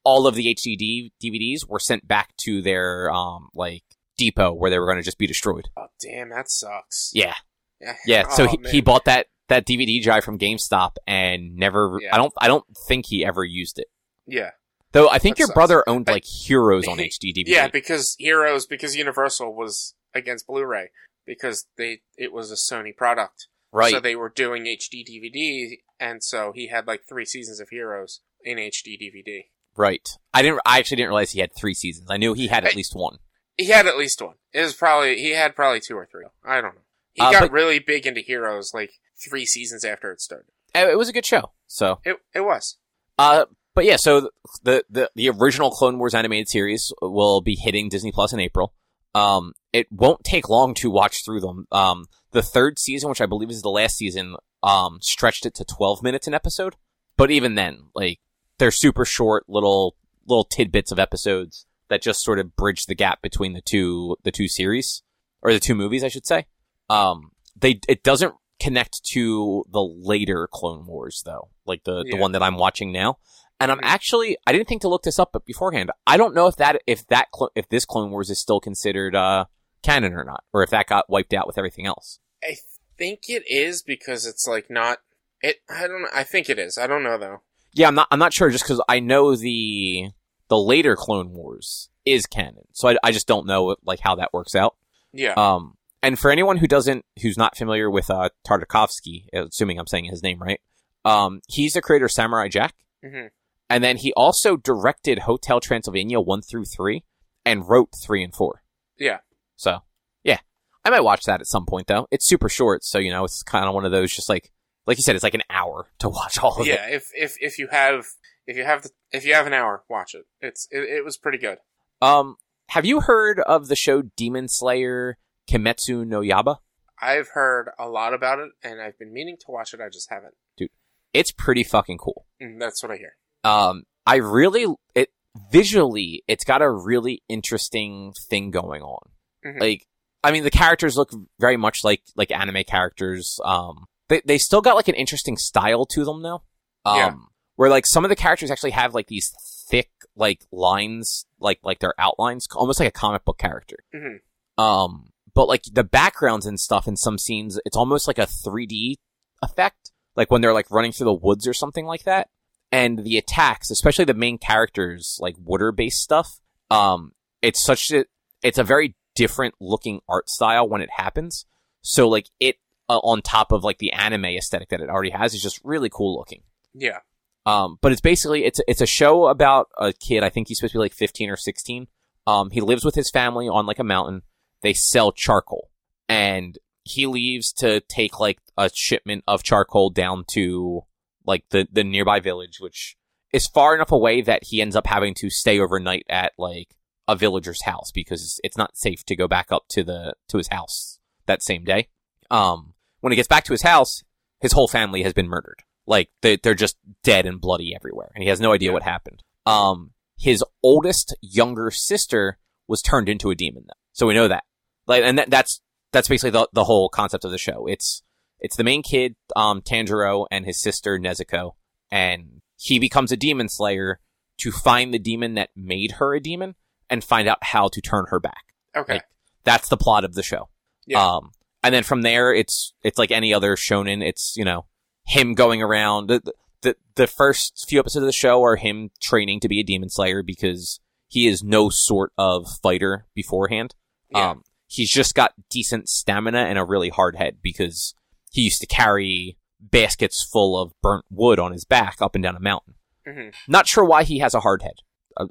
all of the HD DVDs were sent back to their um like depot where they were going to just be destroyed. Oh damn, that sucks. Yeah, yeah. yeah. So Oh, he, man. he bought that that DVD drive from GameStop and never. Yeah. I don't. I don't think he ever used it. Yeah, Though I think That your sucks. brother owned like Heroes on HD DVD. yeah, because Heroes because Universal was against Blu-ray because they it was a Sony product. right. So they were doing HD DVD, and so he had like three seasons of Heroes in HD DVD. Right. I didn't. I actually didn't realize he had three seasons. I knew he had at Hey. least one. He had at least one. It was probably he had probably two or three. I don't know. He Uh, got but- really big into Heroes like three seasons after it started. Uh, It was a good show. So, It it was. uh, but yeah. So the the the original Clone Wars animated series will be hitting Disney Plus in April. Um, it won't take long to watch through them. Um, the third season, which I believe is the last season, um, stretched it to twelve minutes an episode. But even then, like they're super short little little tidbits of episodes that just sort of bridge the gap between the two the two series or the two movies, I should say. Um, they it doesn't connect to the later Clone Wars though, like the the one that I'm watching now. And I'm actually I didn't think to look this up beforehand. I don't know if that if that if this Clone Wars is still considered uh canon or not, or if that got wiped out with everything else. I think it is because it's like not it. I don't. I think it is. I don't know though. Yeah, I'm not I'm not sure just because I know the the later Clone Wars is canon, so I, I just don't know like how that works out. Yeah. Um, and for anyone who doesn't, who's not familiar with uh, Tartakovsky, assuming I'm saying his name right, um, he's the creator of Samurai Jack, hmm and then he also directed Hotel Transylvania one through three, and wrote three and four. Yeah. So, yeah, I might watch that at some point though. It's super short, so you know it's kind of one of those just like, like you said, it's like an hour to watch all of it. Yeah. If if if you have if you have the, if you have an hour, watch it. It's it, it was pretty good. Um, have you heard of the show Demon Slayer Kimetsu no Yaiba? I've heard a lot about it, and I've been meaning to watch it. I just haven't. Dude, it's pretty fucking cool. Mm, that's what I hear. Um, I really it visually, it's got a really interesting thing going on. Mhm. Like, I mean, the characters look very much like like anime characters. Um, they they still got like an interesting style to them though. Um, Yeah. where like some of the characters actually have like these thick like lines, like like their outlines, almost like a comic book character. Mhm. Um, but like the backgrounds and stuff in some scenes, it's almost like a 3D effect, like when they're like running through the woods or something like that. And the attacks, especially the main characters, like water based stuff, um, it's such a, it's a very different looking art style when it happens. So like it, uh, on top of like the anime aesthetic that it already has is just really cool looking. Yeah. Um, but it's basically it's it's a show about a kid. I think he's supposed to be like 15 or 16. Um, he lives with his family on like a mountain. They sell charcoal, and he leaves to take like a shipment of charcoal down to like the the nearby village, which is far enough away that he ends up having to stay overnight at like a villager's house because it's not safe to go back up to the to his house that same day. Um, when he gets back to his house, his whole family has been murdered. Like they, they're just dead and bloody everywhere, and he has no idea Yeah. what happened. Um, his oldest younger sister was turned into a demon, though. so we know that. Like, and that, that's that's basically the the whole concept of the show. It's it's the main kid, um, Tanjiro, and his sister Nezuko, and he becomes a demon slayer to find the demon that made her a demon and find out how to turn her back. Okay. Like, That's the plot of the show. Yeah. Um, and then from there, it's it's like any other shonen. It's you know him going around. The, the the first few episodes of the show are him training to be a demon slayer because he is no sort of fighter beforehand. Yeah. Um, he's just got decent stamina and a really hard head because he used to carry baskets full of burnt wood on his back up and down a mountain. hmm Not sure why he has a hard head.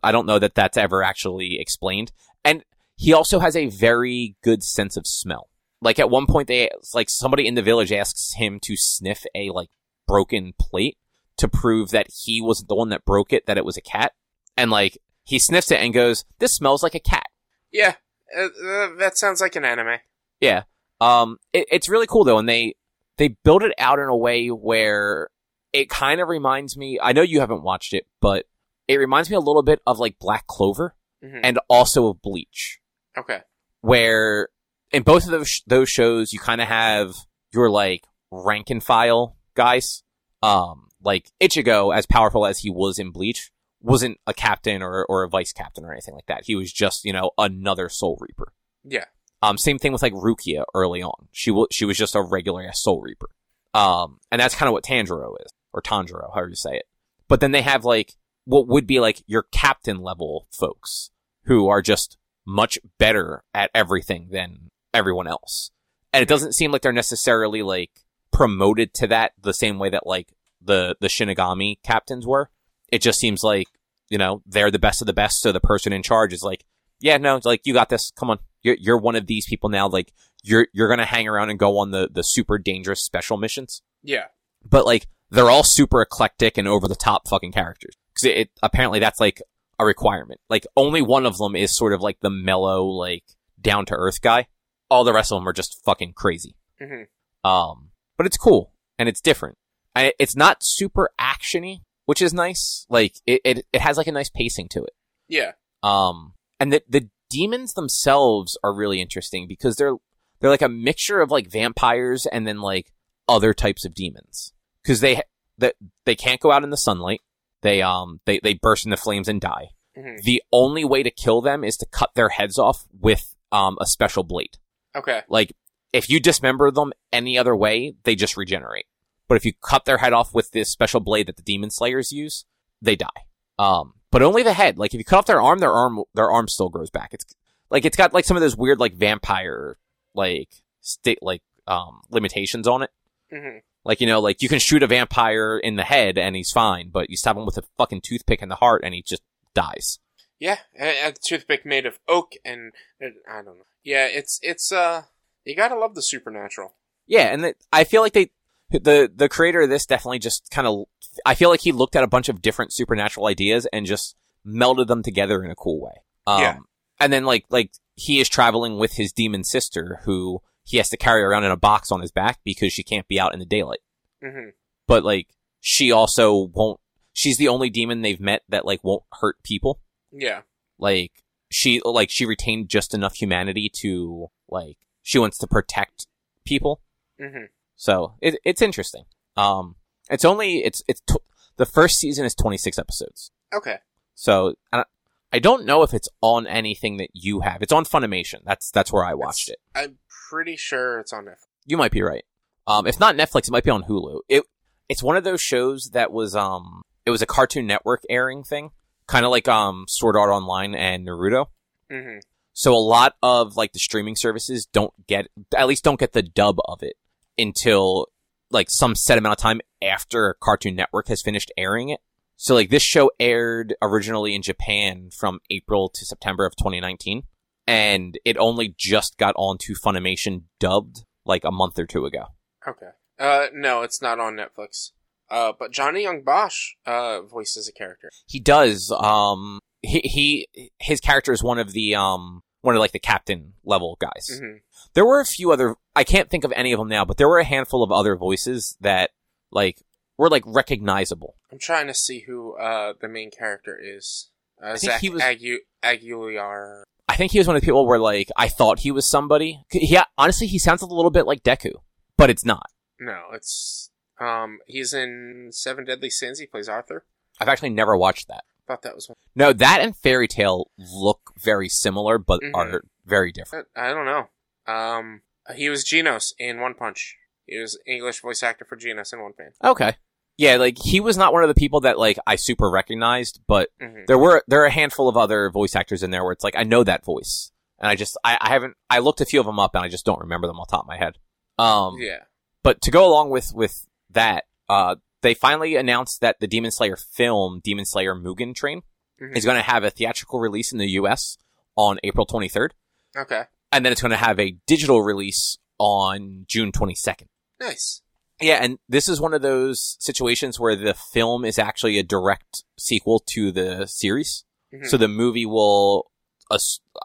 I don't know that that's ever actually explained. And he also has a very good sense of smell. Like at one point, they like somebody in the village asks him to sniff a like broken plate to prove that he wasn't the one that broke it, that it was a cat. And like he sniffs it and goes, "This smells like a cat." Yeah. Uh, uh, that sounds like an anime. Yeah. Um, it, it's really cool though, and they they build it out in a way where it kind of reminds me. I know you haven't watched it, but it reminds me a little bit of like Black Clover hmm and also of Bleach, Okay. where in both of those those shows you kind of have your like rank and file guys. Um, like Ichigo, as powerful as he was in Bleach, wasn't a captain or or a vice captain or anything like that. He was just you know another Soul Reaper. Yeah. Um, same thing with like Rukia early on. She w- she was just a regular Soul Reaper. Um, and that's kind of what Tanjiro is, or Tanjiro, however you say it. But then they have like what would be like your captain level folks who are just much better at everything than everyone else. And it doesn't seem like they're necessarily like promoted to that the same way that like the the Shinigami captains were. It just seems like you know they're the best of the best, so the person in charge is like, yeah, no, like you got this. Come on, you're you're one of these people now. Like you're you're gonna hang around and go on the the super dangerous special missions Yeah. but like they're all super eclectic and over the top fucking characters because it, it apparently that's like a requirement. Like only one of them is sort of like the mellow, like down to earth guy. All the rest of them are just fucking crazy. hmm Um, but it's cool and it's different. I, it's not super actiony, which is nice. Like it, it, it has like a nice pacing to it. Yeah. Um, and the the demons themselves are really interesting because they're they're like a mixture of like vampires and then like other types of demons because they that they can't go out in the sunlight. They um they they burst into flames and die. hmm The only way to kill them is to cut their heads off with um a special blade. Okay. Like if you dismember them any other way, they just regenerate. But if you cut their head off with this special blade that the demon slayers use, they die. Um, but only the head. Like if you cut off their arm, their arm their arm still grows back. It's like it's got like some of those weird like vampire like state like um limitations on it. hmm Like you know, like you can shoot a vampire in the head and he's fine, but you stab him with a fucking toothpick in the heart and he just dies. Yeah. A, a toothpick made of oak and uh, I don't know. Yeah. It's it's uh you gotta love the supernatural. Yeah, and I feel like they the the creator of this definitely just kind of I feel like he looked at a bunch of different supernatural ideas and just melded them together in a cool way. Um, Yeah. and then like like he is traveling with his demon sister who he has to carry around in a box on his back because she can't be out in the daylight. hmm But like she also won't. She's the only demon they've met that like won't hurt people. Yeah. Like she like she retained just enough humanity to like she wants to protect people. hmm So it, it's interesting. Um, it's only it's it's t- the first season is 26 episodes. Okay. So I don't- I don't know if it's on anything that you have. It's on Funimation. That's that's where I watched it. I'm pretty sure it's on Netflix. You might be right. Um, if not Netflix, it might be on Hulu. It it's one of those shows that was um it was a Cartoon Network airing thing, kind of like um Sword Art Online and Naruto. hmm So a lot of like the streaming services don't get at least don't get the dub of it until like some set amount of time after Cartoon Network has finished airing it. So like this show aired originally in Japan from April to September of 2019 and it only just got onto Funimation dubbed like a month or two ago. Okay. Uh, no, it's not on Netflix. Uh, but Johnny Yong Bosch, uh, voices a character. He does um he, he his character is one of the um one of like the captain level guys. hmm There were a few other, I can't think of any of them now, but there were a handful of other voices that, like, were, like, recognizable. I'm trying to see who, uh, the main character is. Uh, think Zach he was- Agu- Aguilar. I think he was one of the people where, like, I thought he was somebody. Yeah, honestly, he sounds a little bit like Deku, but it's not. No, it's, um, he's in Seven Deadly Sins. He plays Arthur. I've actually never watched that. Thought that was one. No, that and Fairy Tail look very similar, but Mhm. are very different. I, I don't know. Um, he was Genos in One Punch. He was English voice actor for Genos in One Punch. Okay. Yeah, like, he was not one of the people that, like, I super recognized, but hmm there were there are a handful of other voice actors in there where it's like I know that voice, and I just I, I haven't I looked a few of them up and I just don't remember them off the top of my head. Um, Yeah. but to go along with with that, uh, they finally announced that the Demon Slayer film Demon Slayer Mugen Train Mhm. is going to have a theatrical release in the U.S. on April 23rd, Okay. and then it's going to have a digital release on June 22nd. Nice. Yeah, and this is one of those situations where the film is actually a direct sequel to the series. Mhm. So the movie will,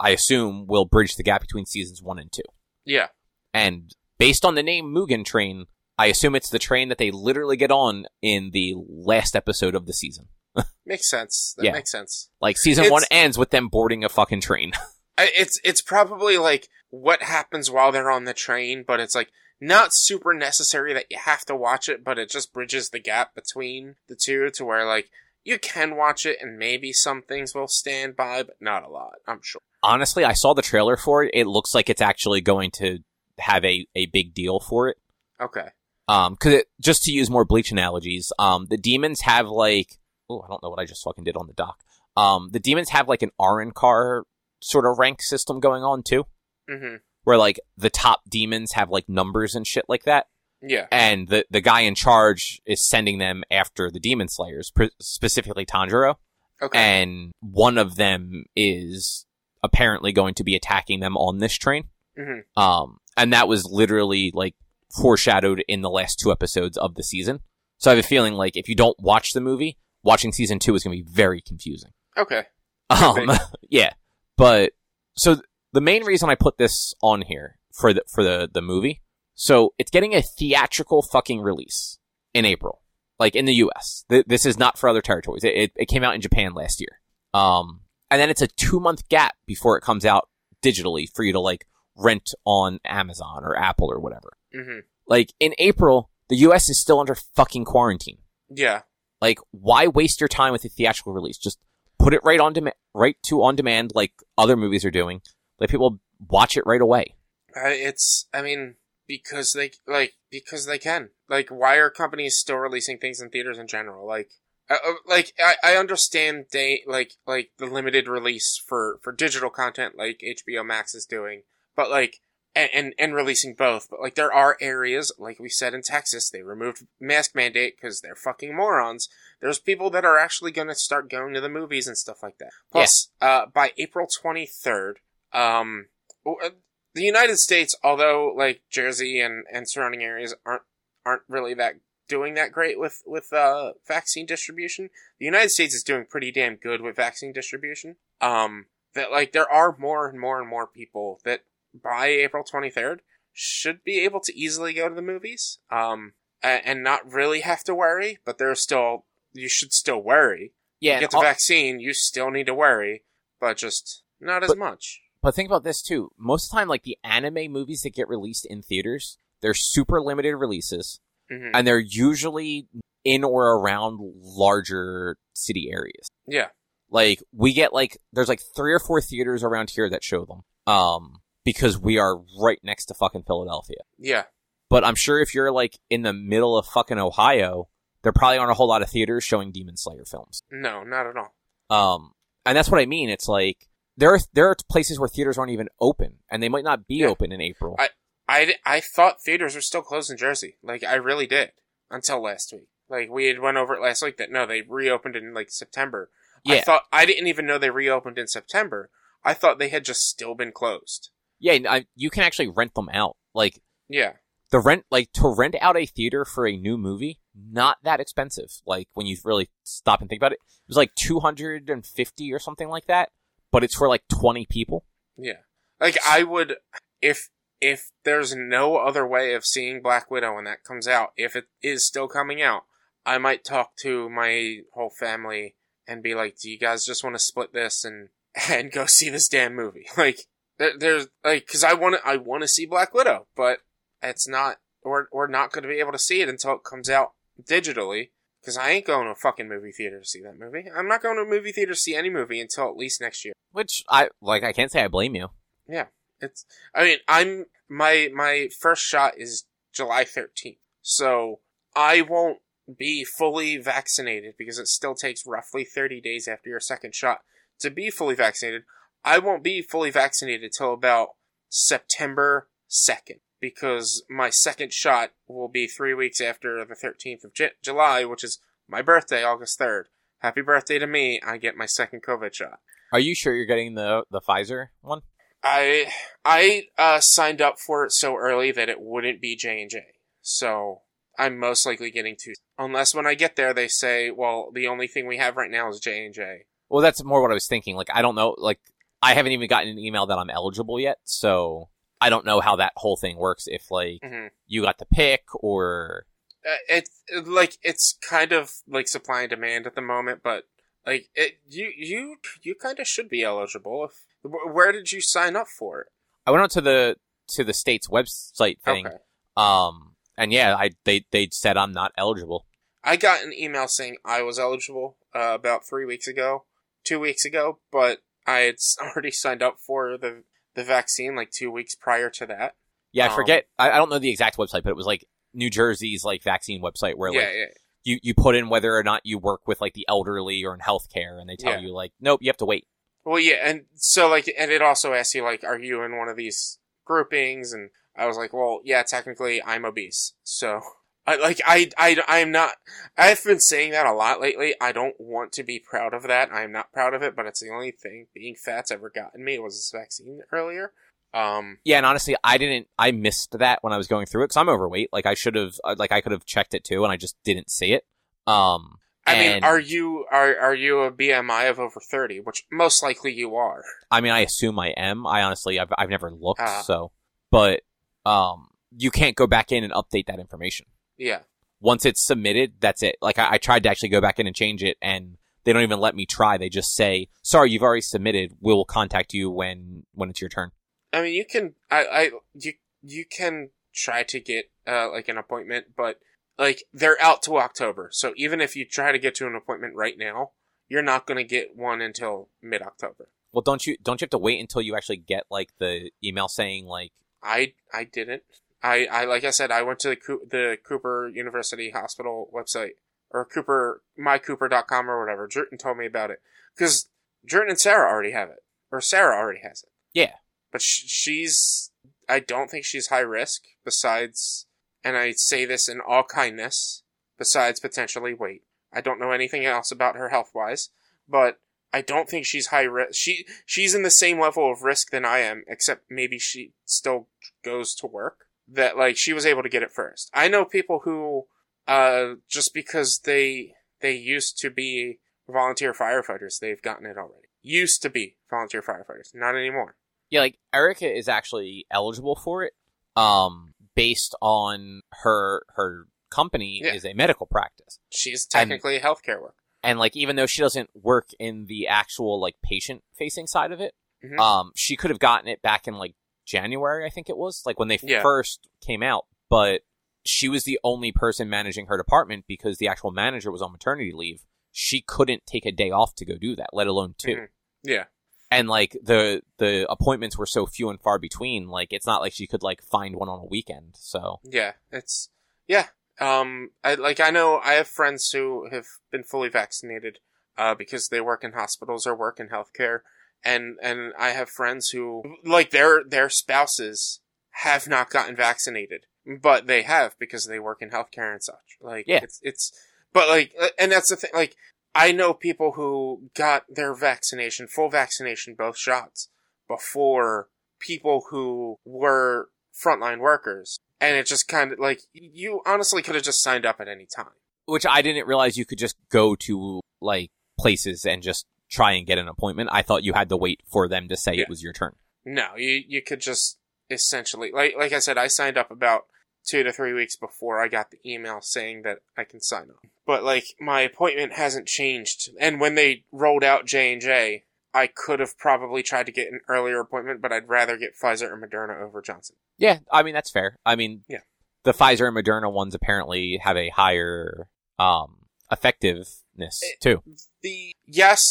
I assume, will bridge the gap between seasons one and two. Yeah. And based on the name Mugen Train, I assume it's the train that they literally get on in the last episode of the season. Makes sense. That Yeah. makes sense. Like season It's- one ends with them boarding a fucking train. It's it's probably like what happens while they're on the train, but it's like not super necessary that you have to watch it, but it just bridges the gap between the two to where like you can watch it and maybe some things will stand by, but not a lot. I'm sure. Honestly, I saw the trailer for it. It looks like it's actually going to have a, a big deal for it. Okay. Um, cause it, just to use more bleach analogies, um, the demons have like, oh, I don't know what I just fucking did on the dock. Um, the demons have like an Arrancar sort of rank system going on too, hmm where like the top demons have like numbers and shit like that. Yeah. And the, the guy in charge is sending them after the demon slayers, pr- specifically Tanjiro. Okay. And one of them is apparently going to be attacking them on this train. hmm Um, and that was literally like foreshadowed in the last two episodes of the season. So I have a feeling like if you don't watch the movie, watching season two is going to be very confusing. Okay. Um, yeah, but so th- the main reason I put this on here for the for the the movie, so it's getting a theatrical fucking release in April, like in the U.S. Th- this is not for other territories. It, it it came out in Japan last year. Um, and then it's a two month gap before it comes out digitally for you to like rent on Amazon or Apple or whatever. hmm Like in April, the U.S. is still under fucking quarantine. Yeah. Like, why waste your time with a theatrical release? Just put it right on demand, right to on demand, like other movies are doing. Let people watch it right away. Uh, it's, I mean, because they, like, because they can. Like, why are companies still releasing things in theaters in general? Like, uh, uh, like, I, I understand they, like, like the limited release for, for digital content like HBO Max is doing, but like, and, and, and releasing both, but like, there are areas, like we said in Texas, they removed mask mandate because they're fucking morons. There's people that are actually gonna start going to the movies and stuff like that. Plus, uh, by April 23rd, um, uh, the United States, although like Jersey and, and surrounding areas aren't aren't really that doing that great with with uh, vaccine distribution, the United States is doing pretty damn good with vaccine distribution. Um, that like there are more and more and more people that by April twenty third should be able to easily go to the movies. Um, and not really have to worry, but there's still you should still worry. Yeah, you get the al- vaccine, you still need to worry, but just not as But- much. But think about this too. Most of the time, like the anime movies that get released in theaters, they're super limited releases, hmm and they're usually in or around larger city areas. Yeah, Like we get like there's like three or four theaters around here that show them, um, because we are right next to fucking Philadelphia. yeah, But I'm sure if you're like in the middle of fucking Ohio, there probably aren't a whole lot of theaters showing Demon Slayer films. no, not at all. Um, and that's what I mean. It's like there are there are places where theaters aren't even open, and they might not be Yeah. open in April. I, I I thought theaters were still closed in Jersey. Like I really did until last week. Like we had went over it last week that no, they reopened in like September. Yeah. I thought I didn't even know they reopened in September. I thought they had just still been closed. Yeah, I, you can actually rent them out. Like Yeah, the rent, like to rent out a theater for a new movie, not that expensive. Like when you really stop and think about it, it was like two hundred and fifty or something like that. But it's for like twenty people. yeah. Like I would if if there's no other way of seeing Black Widow when that comes out, if it is still coming out, I might talk to my whole family and be like, "Do you guys just want to split this and and go see this damn movie?" Like there, there's like because I want to I want to see Black Widow, but it's not we're we're not going to be able to see it until it comes out digitally. Because I ain't going to a fucking movie theater to see that movie. I'm not going to a movie theater to see any movie until at least next year. Which I like. I can't say I blame you. Yeah, it's. I mean, I'm my my first shot is July 13th, so I won't be fully vaccinated because it still takes roughly 30 days after your second shot to be fully vaccinated. I won't be fully vaccinated till about September 2nd because my second shot will be three weeks after the 13th of J- July, which is my birthday, August 3rd. Happy birthday to me! I get my second COVID shot. Are you sure you're getting the the Pfizer one? I I uh, signed up for it so early that it wouldn't be J and J. So I'm most likely getting two, unless when I get there they say, well, the only thing we have right now is J and J. Well, that's more what I was thinking. Like, I don't know. Like, I haven't even gotten an email that I'm eligible yet, so I don't know how that whole thing works. If like Mm-hmm. you got the pick, or Uh, it's it, like it's kind of like supply and demand at the moment, but like it, you you you kind of should be eligible. If where did you sign up for it? I went on to the to the state's website thing. Okay. Um, and yeah, I they they said I'm not eligible. I got an email saying I was eligible uh, about three weeks ago, two weeks ago, but I had already signed up for the the vaccine like two weeks prior to that. Yeah, I Um, forget. I, I don't know the exact website, but it was like New Jersey's like vaccine website where yeah, like yeah, you you put in whether or not you work with like the elderly or in healthcare, and they tell Yeah. you like, nope, you have to wait. Well, yeah, and so like, and it also asks you like, are you in one of these groupings? And I was like, well, yeah, technically I'm obese, so. I, like I I I'm not I've been saying that a lot lately. I don't want to be proud of that. I'm not proud of it, but it's the only thing being fat's ever gotten me was this vaccine earlier. Um Yeah, and honestly, I didn't. I missed that when I was going through it because I'm overweight. Like I should have. Like I could have checked it too, and I just didn't see it. Um, I mean, are you are are you a BMI of over thirty? Which most likely you are. I mean, I assume I am. I honestly, I've I've never looked, Ah. so. But um, you can't go back in and update that information Yeah, once it's submitted. That's it. Like I, I tried to actually go back in and change it, and they don't even let me try. They just say, "Sorry, you've already submitted. We will contact you when when it's your turn." I mean, you can I I you you can try to get uh like an appointment, but like they're out to October. So even if you try to get to an appointment right now, you're not going to get one until mid October. Well, don't you don't you have to wait until you actually get like the email saying like, I I didn't. I, I like I said I went to the Coo- the Cooper University Hospital website or Cooper mycooper.com or whatever. Jerton told me about it because Jerton and Sarah already have it or Sarah already has it. Yeah. but sh- she's I don't think she's high risk. Besides, and I say this in all kindness. Besides potentially weight, I don't know anything else about her health wise, but I don't think she's high risk. She she's in the same level of risk than I am, except maybe she still goes to work. That like she was able to get it first. I know people who, uh, just because they they used to be volunteer firefighters, they've gotten it already. Used to be volunteer firefighters, not anymore. Yeah, like Erica is actually eligible for it, um, based on her her company Yeah. is a medical practice. She's technically a healthcare worker. And like even though she doesn't work in the actual like patient facing side of it, Mhm. um she could have gotten it back in like January, I think it was, like when they Yeah. first came out, but she was the only person managing her department because the actual manager was on maternity leave. She couldn't take a day off to go do that, let alone 2 Mhm. Yeah. and like the the appointments were so few and far between like it's not like she could like find one on a weekend so Yeah, it's yeah. Um, I like I know I have friends who have been fully vaccinated, uh, because they work in hospitals or work in healthcare, and and I have friends who like their their spouses have not gotten vaccinated, but they have because they work in healthcare and such. Like, Yeah. it's it's, but like, uh, and that's the thing. Like, I know people who got their vaccination, full vaccination, both shots before people who were frontline workers. And it just kind of like, you honestly could have just signed up at any time. which i didn't realize you could just go to like places and just try and get an appointment i thought you had to wait for them to say Yeah. it was your turn No, you, you could just essentially, like, like I said, I signed up about two to three weeks before I got the email saying that I can sign up. But like, my appointment hasn't changed. And when they rolled out J&J, I could have probably tried to get an earlier appointment, but I'd rather get Pfizer or Moderna over Johnson. yeah i mean that's fair i mean Yeah. the pfizer and moderna ones apparently have a higher um effectiveness Eh, too the yes,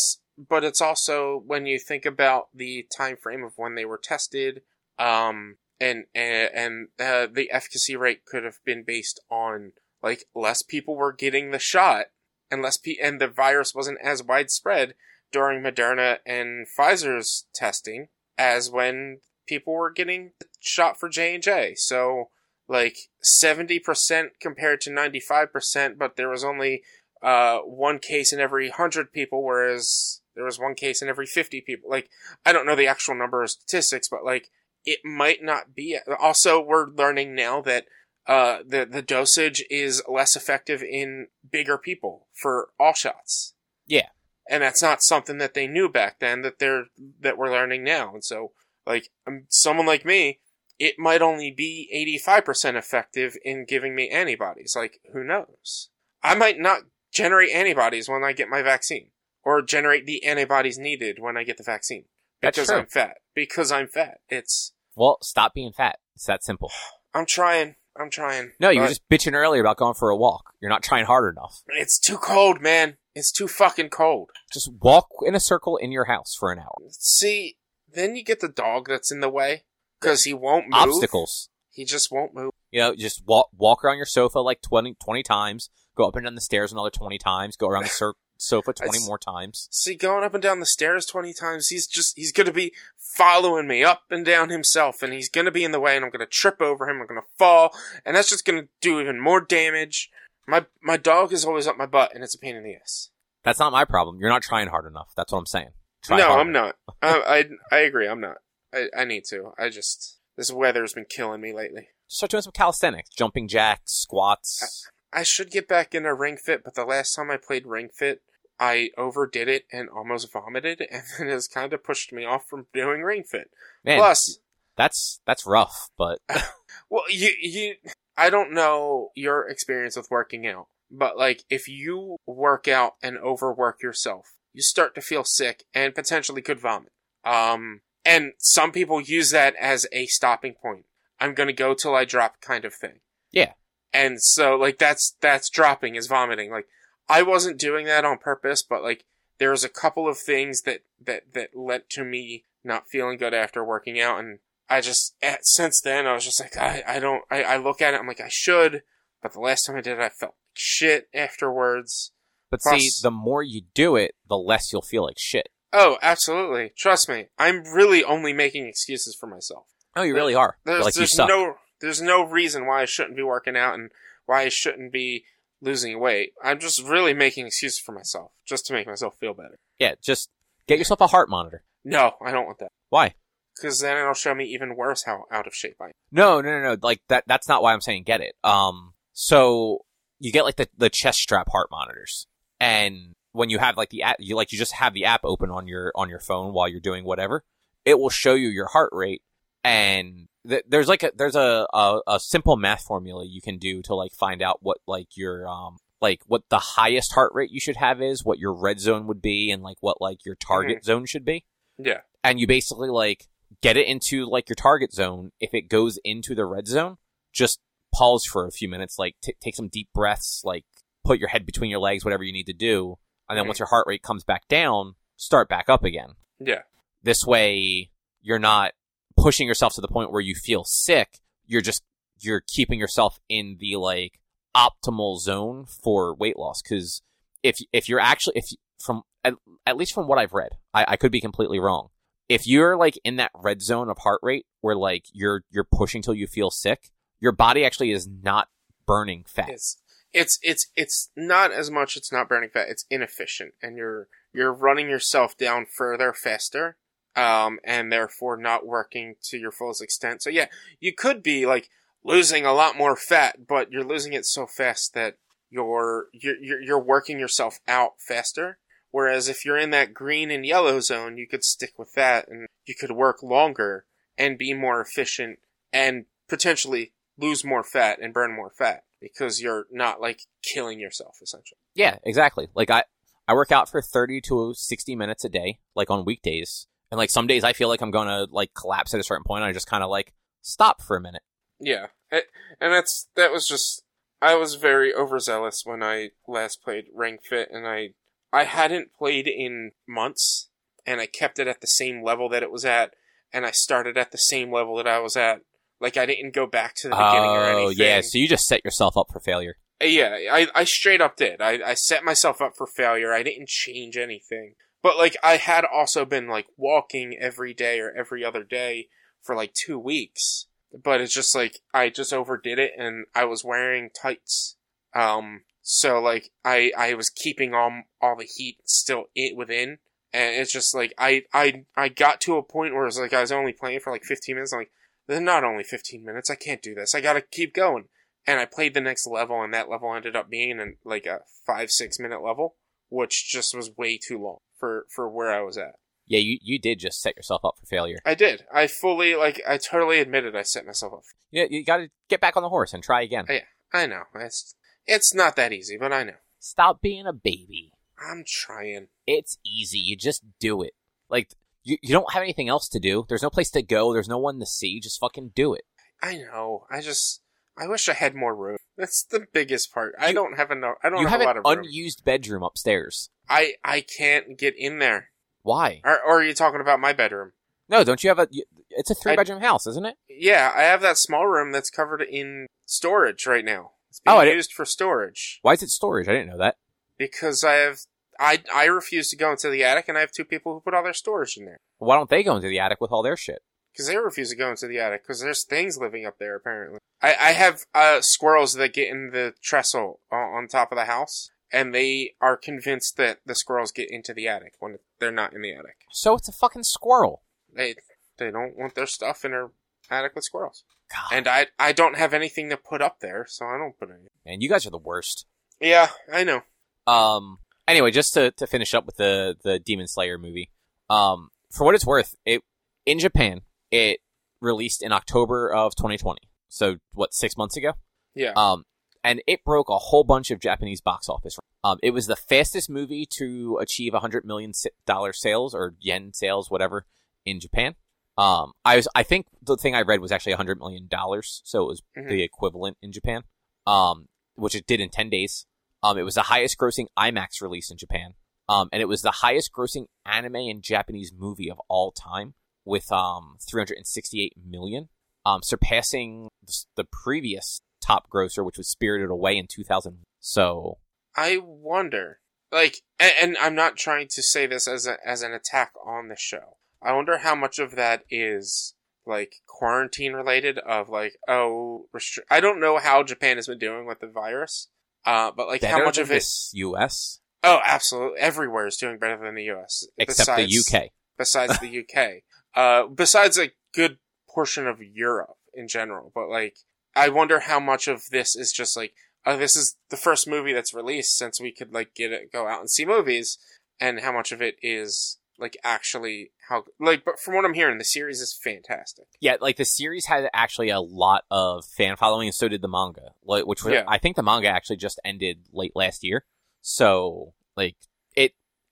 but it's also when you think about the time frame of when they were tested, um, and and, and uh, the efficacy rate could have been based on like less people were getting the shot, and less pe- and the virus wasn't as widespread during Moderna and Pfizer's testing as when people were getting shot for J and J. So like seventy percent compared to ninety five percent, but there was only uh, one case in every hundred people, whereas there was one case in every fifty people. Like, I don't know the actual number of statistics, but like, it might not be. Also, we're learning now that uh, the the dosage is less effective in bigger people for all shots. Yeah. and that's not something that they knew back then. That they're that we're learning now, and so like um, someone like me. It might only be 85% effective in giving me antibodies. Like, who knows? I might not generate antibodies when I get my vaccine, or generate the antibodies needed when I get the vaccine That's because. I'm fat. Because I'm fat. It's well stop being fat it's that simple I'm trying. I'm trying. no you were just bitching earlier about going for a walk you're not trying hard enough It's too cold, man. It's too fucking cold. just walk in a circle in your house for an hour See, then you get the dog that's in the way because he won't move. obstacles He just won't move. You know, just walk walk around your sofa like 20, 20 times, go up and down the stairs another 20 times, go around the cir- sofa 20 That's- more times. See, going up and down the stairs 20 times, he's just, he's gonna be following me up and down himself, and he's gonna be in the way, and I'm gonna trip over him, I'm gonna fall, and that's just gonna do even more damage. My, my dog is always up my butt, and it's a pain in the ass. That's not my problem. You're not trying hard enough. That's what I'm saying. Try no, harder. I'm not. I, I, I agree, I'm not. I, I need to. I just, this weather's been killing me lately. Start doing some calisthenics, jumping jacks, squats. I should get back into Ring Fit, but the last time I played Ring Fit, I overdid it and almost vomited, and then it's kind of pushed me off from doing Ring Fit. Man, Plus, that's that's rough, but well, you you, I don't know your experience with working out, but like if you work out and overwork yourself, you start to feel sick and potentially could vomit. Um, and some people use that as a stopping point. I'm gonna go till I drop, kind of thing. Yeah. And so, like, that's that's dropping is vomiting. Like, I wasn't doing that on purpose, but like, there was a couple of things that that that led to me not feeling good after working out, and I just at, since then I was just like, I I don't. I, I look at it, I'm like, I should, but the last time I did it, I felt like shit afterwards. but Plus- see, the more you do it, the less you'll feel like shit. Oh, absolutely. Trust me, I'm really only making excuses for myself. Oh, you really are. There's, like you there's suck. no there's no reason why I shouldn't be working out and why I shouldn't be losing weight. I'm just really making excuses for myself just to make myself feel better. yeah, just get yourself a heart monitor. No, I don't want that Why? because then it'll show me even worse how out of shape I am. No, no, no, no. Like that. That's not why I'm saying get it. Um, so you get like the the chest strap heart monitors, and when you have like the app, you like you just have the app open on your on your phone while you're doing whatever. It will show you your heart rate, and th- there's like a there's a, a a simple math formula you can do to like find out what like your um like what the highest heart rate you should have is, what your red zone would be, and like what like your target zone should be. Yeah. And you basically like get it into like your target zone. If it goes into the red zone, just pause for a few minutes, like t- take some deep breaths, like put your head between your legs, whatever you need to do, and then Mhm. once your heart rate comes back down, start back up again. Yeah. This way, you're not pushing yourself to the point where you feel sick. You're just you're keeping yourself in the like optimal zone for weight loss. Because if if you're actually if from at, at least from what I've read, I, I could be completely wrong. If you're like in that red zone of heart rate where like you're you're pushing till you feel sick, your body actually is not burning fat. It's it's it's it's not as much. It's not burning fat. It's inefficient, and you're you're running yourself down further, faster, um, and therefore not working to your fullest extent. So yeah, you could be like losing a lot more fat, but you're losing it so fast that you're you're you're, working yourself out faster. Whereas if you're in that green and yellow zone, you could stick with that, and you could work longer and be more efficient, and potentially lose more fat and burn more fat because you're not like killing yourself essentially. Yeah, exactly. Like I, I work out for 30 to 60 minutes a day, like on weekdays. And like some days I feel like I'm going to like collapse at a certain point. And I just kind of like stop for a minute. Yeah, it, and that's that was just I was very overzealous when I last played Ring Fit, and I I hadn't played in months, and I kept it at the same level that it was at, and I started at the same level that I was at. Like I didn't go back to the beginning or anything. Oh, yeah. So you just set yourself up for failure. Yeah, I, I straight up did. I, I set myself up for failure. I didn't change anything. But, like, I had also been, like, walking every day or every other day for, like, two weeks. But it's just, like, I just overdid it and I was wearing tights. Um, so, like, I, I was keeping all, all the heat still it within. And it's just, like, I, I, I got to a point where it was, like, I was only playing for, like, 15 minutes. I'm like, they're not only 15 minutes. I can't do this. I gotta keep going and I played the next level, and that level ended up being in like a five six minute level, which just was way too long for for where I was at. Yeah, you, you did just set yourself up for failure. I did. I fully like. I totally admitted I set myself up. Yeah, you got to get back on the horse and try again. Oh, hey. I know it's it's not that easy, but I know Stop being a baby. I'm trying. It's easy. You just do it. Like, you, you don't have anything else to do. There's no place to go. There's no one to see. Just fucking do it. I know. I just I wish I had more room. That's the biggest part. I don't have enough. I don't You have have a an lot of room. unused bedroom upstairs. I I can't get in there. Why? Or, or are you talking about my bedroom? No, don't you have a? It's a three bedroom house, isn't it? Yeah, I have that small room that's covered in storage right now. It's being Oh, I didn't- used for storage Why is it storage? I didn't know that. because I have I I refuse to go into the attic, and I have two people who put all their storage in there Why don't they go into the attic with all their shit? Because they refuse to go into the attic because there's things living up there apparently. I I have uh, squirrels that get in the trestle on, on top of the house, and they are convinced that the squirrels get into the attic when they're not in the attic. So it's a fucking squirrel. They they don't want their stuff in their attic with squirrels, God, and I I don't have anything to put up there, so I don't put any. And you guys are the worst. Yeah, I know. Um. Anyway, just to, to finish up with the the Demon Slayer movie. Um. For what it's worth, it in Japan it released in October of 2020. So what? Six months ago. Yeah. Um. And it broke a whole bunch of Japanese box office. Um. It was the fastest movie to achieve 100 million dollar sales or yen sales, whatever, in Japan. Um. I was. I think the thing I read was actually 100 million dollars. So it was Mhm. the equivalent in Japan. Um. Which it did in 10 days. Um, it was the highest grossing IMAX release in Japan. Um, and it was the highest grossing anime and Japanese movie of all time with, um, 368 million, um, surpassing the, previous top grosser, which was Spirited Away in 2000. So, I wonder, like, and, and I'm not trying to say this as a, as an attack on the show. I wonder how much of that is like quarantine related. Of like, oh, restri- I don't know how Japan has been doing with the virus, uh, but like how much of it? US, Oh, absolutely, everywhere is doing better than the U.S. except besides, the UK. Besides the UK, uh, besides a good portion of Europe in general, but like, I wonder how much of this is just like, oh, this is the first movie that's released since we could like get it, go out and see movies, and how much of it is like actually how like but from what I'm hearing the series is fantastic. Yeah, like the series had actually a lot of fan following, and so did the manga, like, which was, Yeah. I think the manga actually just ended late last year. So like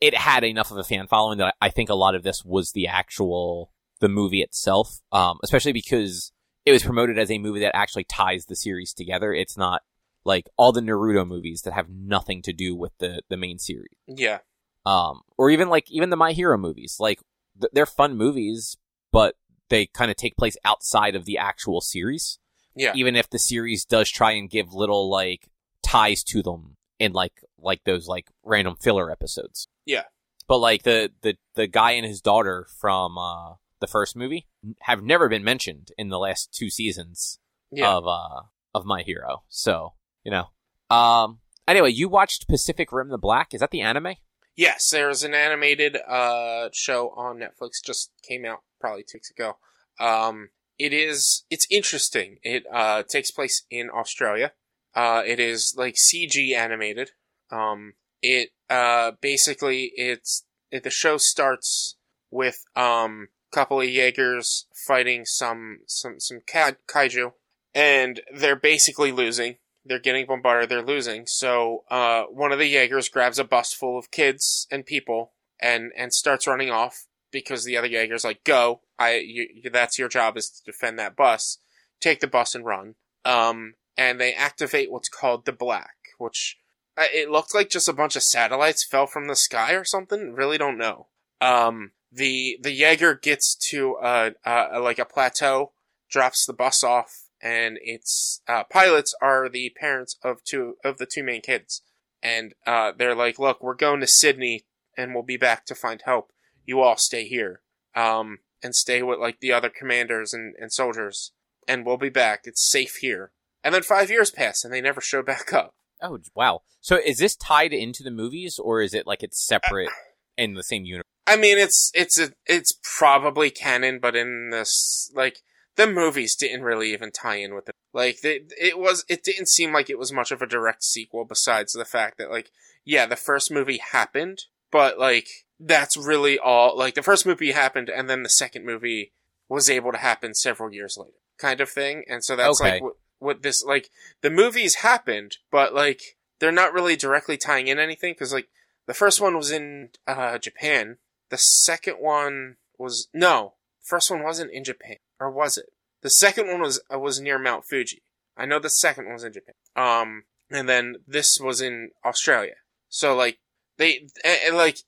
it had enough of a fan following that I think a lot of this was the actual the movie itself, um, especially because it was promoted as a movie that actually ties the series together. It's not like all the Naruto movies that have nothing to do with the the main series Yeah. um, or even like even the My Hero movies. Like th- they're fun movies, but they kind of take place outside of the actual series. Yeah. Even if the series does try and give little like ties to them in like like those like random filler episodes. Yeah. But like the the the guy and his daughter from uh the first movie have never been mentioned in the last two seasons Yeah. of uh of My Hero. So, you know. Um anyway, you watched Pacific Rim the Black. Is that the anime? Yes, there's an animated uh show on Netflix just came out probably two weeks ago. Um it is it's interesting. It uh takes place in Australia. Uh it is like CG animated. Um it uh basically it's it, the show starts with um a couple of Jaegers fighting some some some ka- kaiju and they're basically losing they're getting bombarded, they're losing. So uh, one of the Jaegers grabs a bus full of kids and people and and starts running off because the other Jaeger's like, "Go! I you, that's your job is to defend that bus. Take the bus and run." Um, and they activate what's called the Black, which it looked like just a bunch of satellites fell from the sky or something. Really don't know. Um, the the Jaeger gets to uh, uh like a plateau, drops the bus off, and its uh, pilots are the parents of two of the two main kids, and uh, they're like, "Look, we're going to Sydney, and we'll be back to find help. You all stay here, um, and stay with like the other commanders and, and soldiers, and we'll be back. It's safe here." And then five years pass, and they never show back up. Oh wow! So is this tied into the movies, or is it like it's separate in the same universe? I mean, it's it's a, it's probably canon, but in this like the movies didn't really even tie in with it. Like they, it was, it didn't seem like it was much of a direct sequel. Besides the fact that like, yeah, the first movie happened, but like that's really all. Like the first movie happened, and then the second movie was able to happen several years later, kind of thing. And so that's Okay. like what, this like the movies happened, but like they're not really directly tying in anything because like the first one was in uh, Japan. The second one was no. First one wasn't in Japan, or was it? The second one was uh, was near Mount Fuji. I know the second one was in Japan. Um, and then this was in Australia. So like they like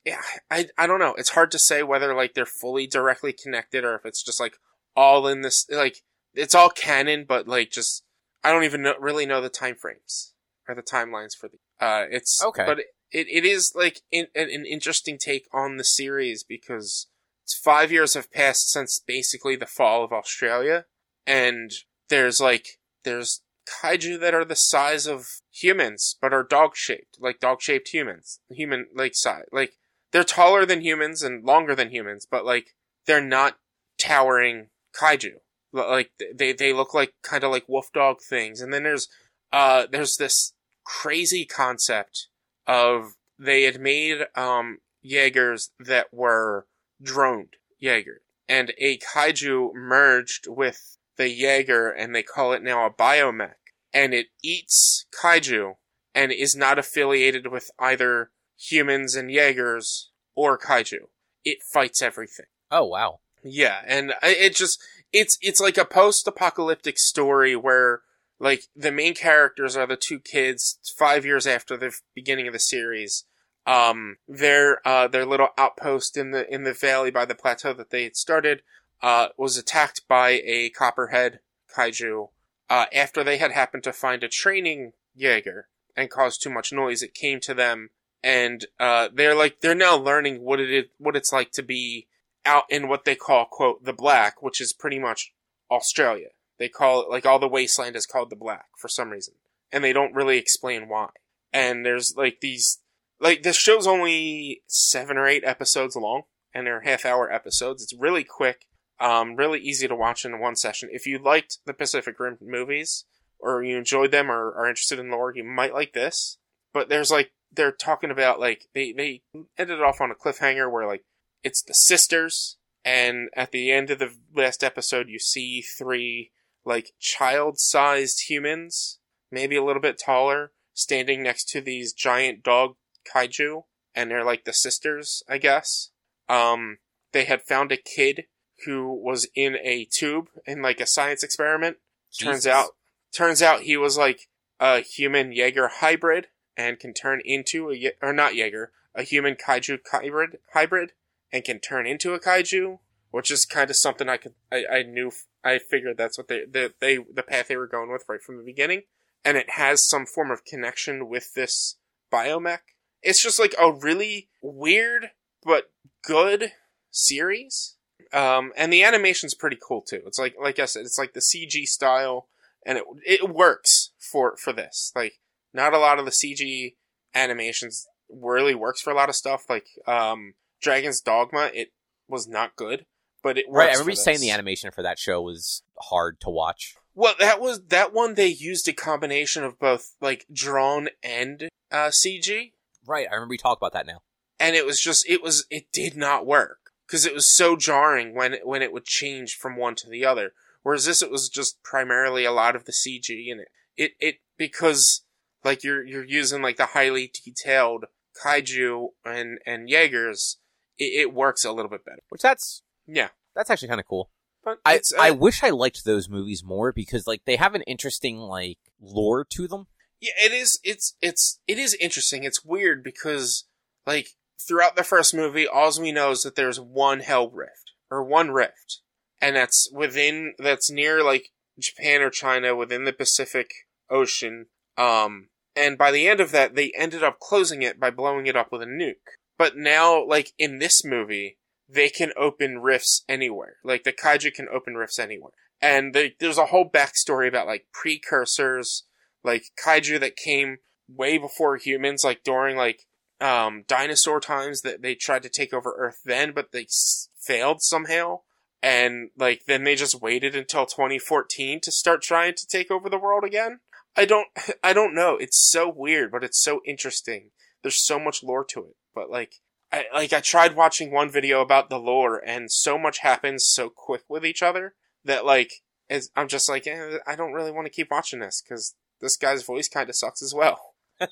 I I don't know. It's hard to say whether like they're fully directly connected or if it's just like all in this like it's all canon, but like just I don't even know, really know the time frames or the timelines for the uh it's Okay. but it, it is like in, an, an interesting take on the series because it's five years have passed since basically the fall of Australia, and there's like there's kaiju that are the size of humans but are dog shaped, like dog shaped humans, human like size, like they're taller than humans and longer than humans, but like they're not towering kaiju. Like they they look like kind of like wolf dog things, and then there's uh there's this crazy concept of they had made um Jaegers that were droned Jaeger, and a kaiju merged with the Jaeger, and they call it now a biomech, and it eats kaiju and is not affiliated with either humans and Jaegers or kaiju. It fights everything. Oh wow! Yeah, and it just it's it's like a post-apocalyptic story where like the main characters are the two kids 5 years after the beginning of the series. Um their uh their little outpost in the in the valley by the plateau that they had started uh was attacked by a copperhead kaiju. Uh after they had happened to find a training Jaeger and caused too much noise, it came to them and uh they're like they're now learning what it is, what it's like to be out in what they call quote the black, which is pretty much Australia. They call it like all the wasteland is called the black for some reason, and they don't really explain why. And there's like these like this show's only seven or eight episodes long, and they're half hour episodes. It's really quick, um, really easy to watch in one session. If you liked the Pacific Rim movies or you enjoyed them or are interested in lore, you might like this. But there's like they're talking about like they they ended off on a cliffhanger where like it's the sisters, and at the end of the last episode, you see three like child-sized humans, maybe a little bit taller, standing next to these giant dog kaiju, and they're like the sisters, I guess. Um, they had found a kid who was in a tube in like a science experiment. Turns out, turns out he was like a human Jaeger hybrid and can turn into a Ye- or not Jaeger, a human kaiju hybrid hybrid and can turn into a kaiju, which is kind of something I could I, I knew I figured that's what they the they the path they were going with right from the beginning, and it has some form of connection with this biomech. It's just like a really weird but good series. Um, and the animation's pretty cool too. It's like, like I said, it's like the CG style, and it it works for for this. Like, not a lot of the CG animations really works for a lot of stuff. Like, um, Dragon's Dogma, it was not good, but it Right, I remember saying the animation for that show was hard to watch. Well, that was that one. They used a combination of both like drawn and uh, CG, Right, I remember you talk about that now. and it was just it was it did not work because it was so jarring when it, when it would change from one to the other. Whereas this, it was just primarily a lot of the CG in it. It it because like you're you're using like the highly detailed kaiju and and Jaegers, it, it works a little bit better. Which that's Yeah, that's actually kind of cool. but I uh, I wish I liked those movies more because like they have an interesting like lore to them. Yeah, it is. It's it's it is interesting. It's weird because like throughout the first movie, all we know is that there's one hell rift or one rift, and that's within that's near like Japan or China within the Pacific Ocean. Um, and by the end of that, they ended up closing it by blowing it up with a nuke. But now, like in this movie, they can open rifts anywhere. Like the kaiju can open rifts anywhere, and there's a whole backstory about like precursors like kaiju that came way before humans, like during like um, dinosaur times that they tried to take over Earth then, but they s- failed somehow. And like then they just waited until 2014 to start trying to take over the world again. I don't, I don't know. It's so weird, but it's so interesting. There's so much lore to it. But like, I like I tried watching one video about the lore, and so much happens so quick with each other that like it's, I'm just like, eh, I don't really want to keep watching this because this guy's voice kind of sucks as well.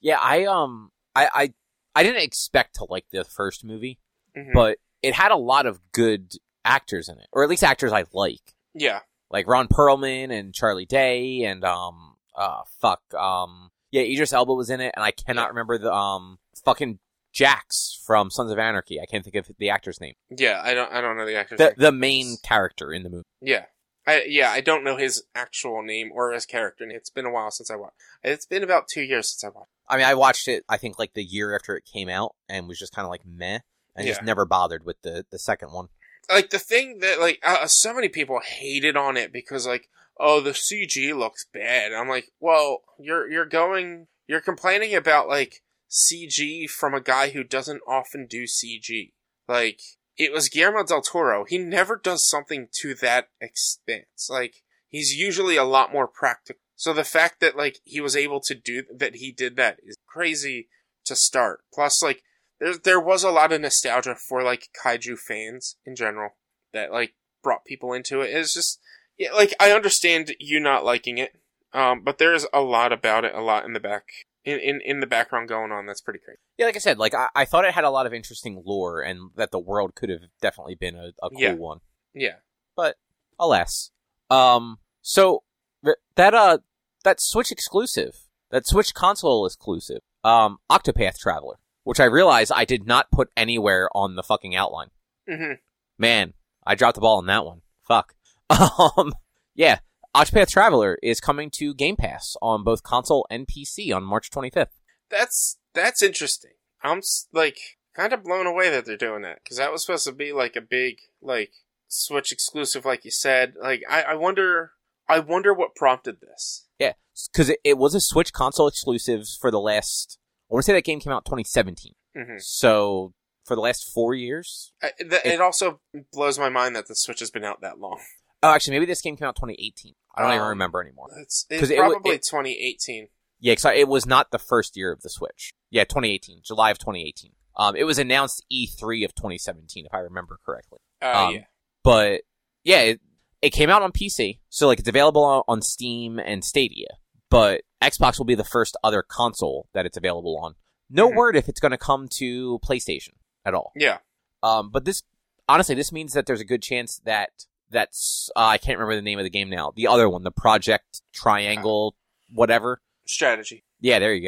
Yeah, I um I I I didn't expect to like the first movie, Mhm. but it had a lot of good actors in it, or at least actors I like, yeah, like Ron Perlman and Charlie Day and um uh fuck um yeah Idris Elba was in it, and I cannot Yeah. remember the um fucking Jax from Sons of Anarchy. I can't think of the actor's name. yeah. I don't, I don't know the actor's The name. the main character in the movie. Yeah, I yeah, I don't know his actual name or his character. It's been a while since I watched. It's been about two years since I watched. I mean, I watched it. I think like the year after it came out, and was just kind of like meh, and just never bothered with the the second one. Like the thing that like uh, so many people hated on it because like oh the CG looks bad. I'm like, well, you're you're going you're complaining about like CG from a guy who doesn't often do CG. Like it was Guillermo del Toro. He never does something to that extent. Like he's usually a lot more practical. So the fact that like he was able to do that, he did that is crazy to start. Plus, like there there was a lot of nostalgia for like kaiju fans in general that like brought people into it. It's just yeah, like I understand you not liking it, um, but there's a lot about it, a lot in the back in in, in the background going on. That's pretty crazy. Yeah, like I said, like I, I thought it had a lot of interesting lore, and that the world could have definitely been a, a cool Yeah. one. Yeah, But alas, um, so th- that uh that Switch exclusive, that Switch console exclusive, um, Octopath Traveler, which I realize I did not put anywhere on the fucking outline. Mm-hmm. Man, I dropped the ball on that one. Fuck. Um, yeah, Octopath Traveler is coming to Game Pass on both console and PC on March 25th. that's that's interesting. I'm like kind of blown away that they're doing that because that was supposed to be like a big like Switch exclusive, like you said. Like I, I wonder, I wonder what prompted this. Yeah, because it, it was a Switch console exclusive for the last. I want to say that game came out 2017. hmm So for the last four years. I, th- it also blows my mind that the Switch has been out that long. Oh, actually, maybe this game came out 2018. I don't even Um, remember anymore. It's, 'Cause it's it probably it- 2018. Yeah, because it was not the first year of the Switch. Yeah, 2018, July of 2018. Um, it was announced E3 of 2017, if I remember correctly. Uh, Um, yeah. But yeah, it, it came out on PC, so like it's available on, on Steam and Stadia. But Xbox will be the first other console that it's available on. No Mhm. word if it's going to come to PlayStation at all. Yeah. Um, but this honestly, this means that there's a good chance that that's uh, I can't remember the name of the game now. The other one, the Project Triangle, whatever. Strategy. Yeah, there you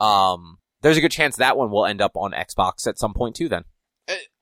go. Um, there's a good chance that one will end up on Xbox at some point too. Then.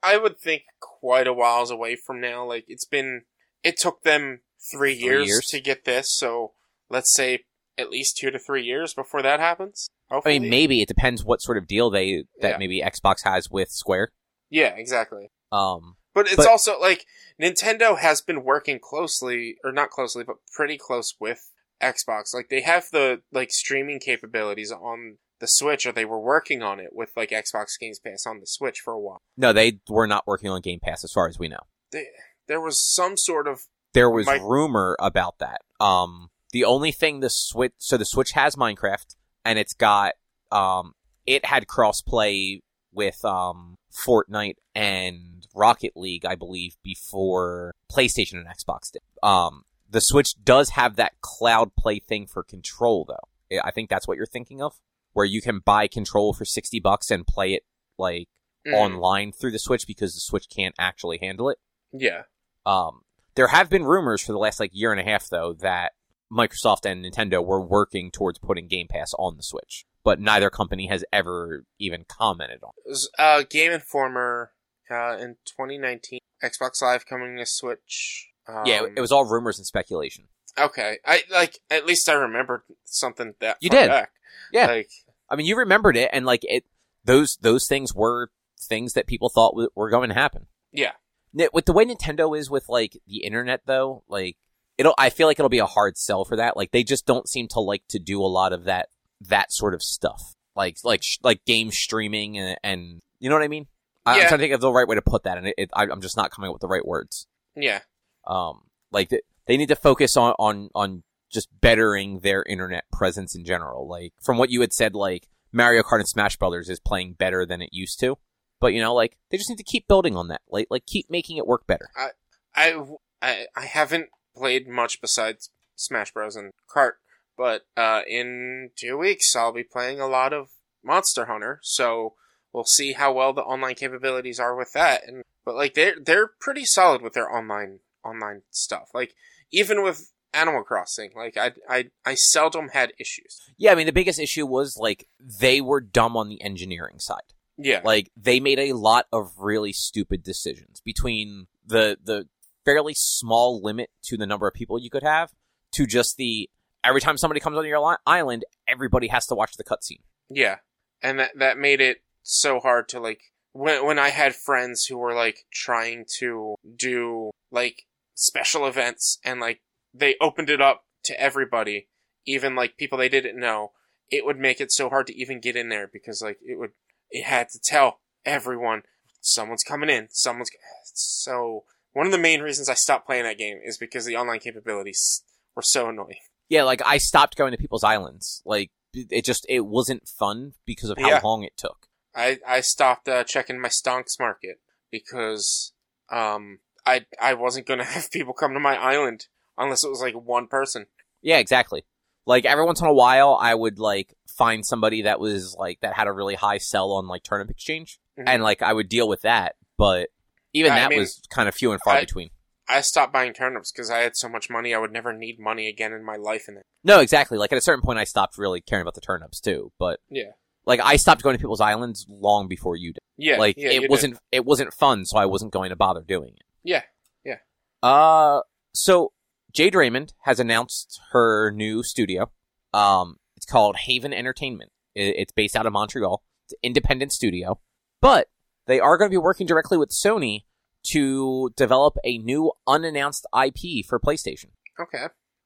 I- would think quite a whiles away from now. Like it's been, it took them three, Three years, years. to get this. So let's say at least two to three years before that happens. I mean, maybe it depends what sort of deal they that Yeah. maybe Xbox has with Square. Yeah, exactly. Um, But it's But- also like Nintendo has been working closely, or not closely, but pretty close with Xbox. Like they have the like streaming capabilities on the Switch, or they were working on it with like Xbox Games Pass on the Switch for a while. no, they were not working on Game Pass as far as we know. They, there was some sort of There was rumor about that. Um, the only thing the Switch, so the Switch has Minecraft, and it's got, um, it had crossplay with um Fortnite and Rocket League, I believe, before PlayStation and Xbox did. Um, the Switch does have that cloud play thing for control, though. I- think that's what you're thinking of, where you can buy control for sixty bucks and play it like mm, online through the Switch because the Switch can't actually handle it. Yeah, Um, there have been rumors for the last like year and a half though that Microsoft and Nintendo were working towards putting Game Pass on the Switch, but neither company has ever even commented on. it uh, Game Informer uh, in 2019. Xbox Live coming to Switch. Um, yeah, it was all rumors and speculation. okay. I like at least I remembered something that You did. Back. Yeah. like I mean, you remembered it, and like it, those those things were things that people thought w- were going to happen. yeah, With the way Nintendo is with like the internet, though, like it'll, I feel like it'll be a hard sell for that. Like they just don't seem to like to do a lot of that that sort of stuff, like like sh- like game streaming and, and you know what I mean. I- I'm Yeah. trying to think of the right way to put that, and it, it, I, I'm just not coming up with the right words. yeah, Um, like th- they need to focus on on on just bettering their internet presence in general. Like from what you had said, like Mario Kart and Smash Brothers is playing better than it used to, but you know, like they just need to keep building on that. Like like keep making it work better. I, I, I haven't played much besides Smash Bros. and Kart, but uh, in two weeks I'll be playing a lot of Monster Hunter, so we'll see how well the online capabilities are with that. And but like they're they're pretty solid with their online online stuff. Like even with Animal Crossing, like I I I seldom had issues. Yeah, I mean the biggest issue was like they were dumb on the engineering side. Yeah, Like they made a lot of really stupid decisions between the the fairly small limit to the number of people you could have to just the every time somebody comes on your island, everybody has to watch the cutscene. Yeah, and that that made it so hard to like when when I had friends who were like trying to do like special events and like they opened it up to everybody, even like people they didn't know. It would make it so hard to even get in there because like it would it had to tell everyone someone's coming in, someone's so one of the main reasons I stopped playing that game is because the online capabilities were so annoying. Yeah, like I stopped going to people's islands. Like it just it wasn't fun because of how Yeah. long it took. I I stopped uh, checking my stonks market because um I I wasn't gonna have people come to my island unless it was like one person. Yeah, exactly. Like every once in a while, I would like find somebody that was like that had a really high sell on like turnip exchange, Mhm. and like I would deal with that. But even I that mean, was kind of few and far I- between. I stopped buying turnips because I had so much money I would never need money again in my life in it. No, exactly. Like at a certain point, I stopped really caring about the turnips too. But Yeah. Like I stopped going to people's islands long before you did. Yeah, like yeah, it did. wasn't it wasn't fun, so I wasn't going to bother doing it. Yeah, yeah. Uh, so Jade Raymond has announced her new studio. Um, it's called Haven Entertainment. It's based out of Montreal. It's an independent studio, but they are going to be working directly with Sony to develop a new unannounced IP for PlayStation. Okay,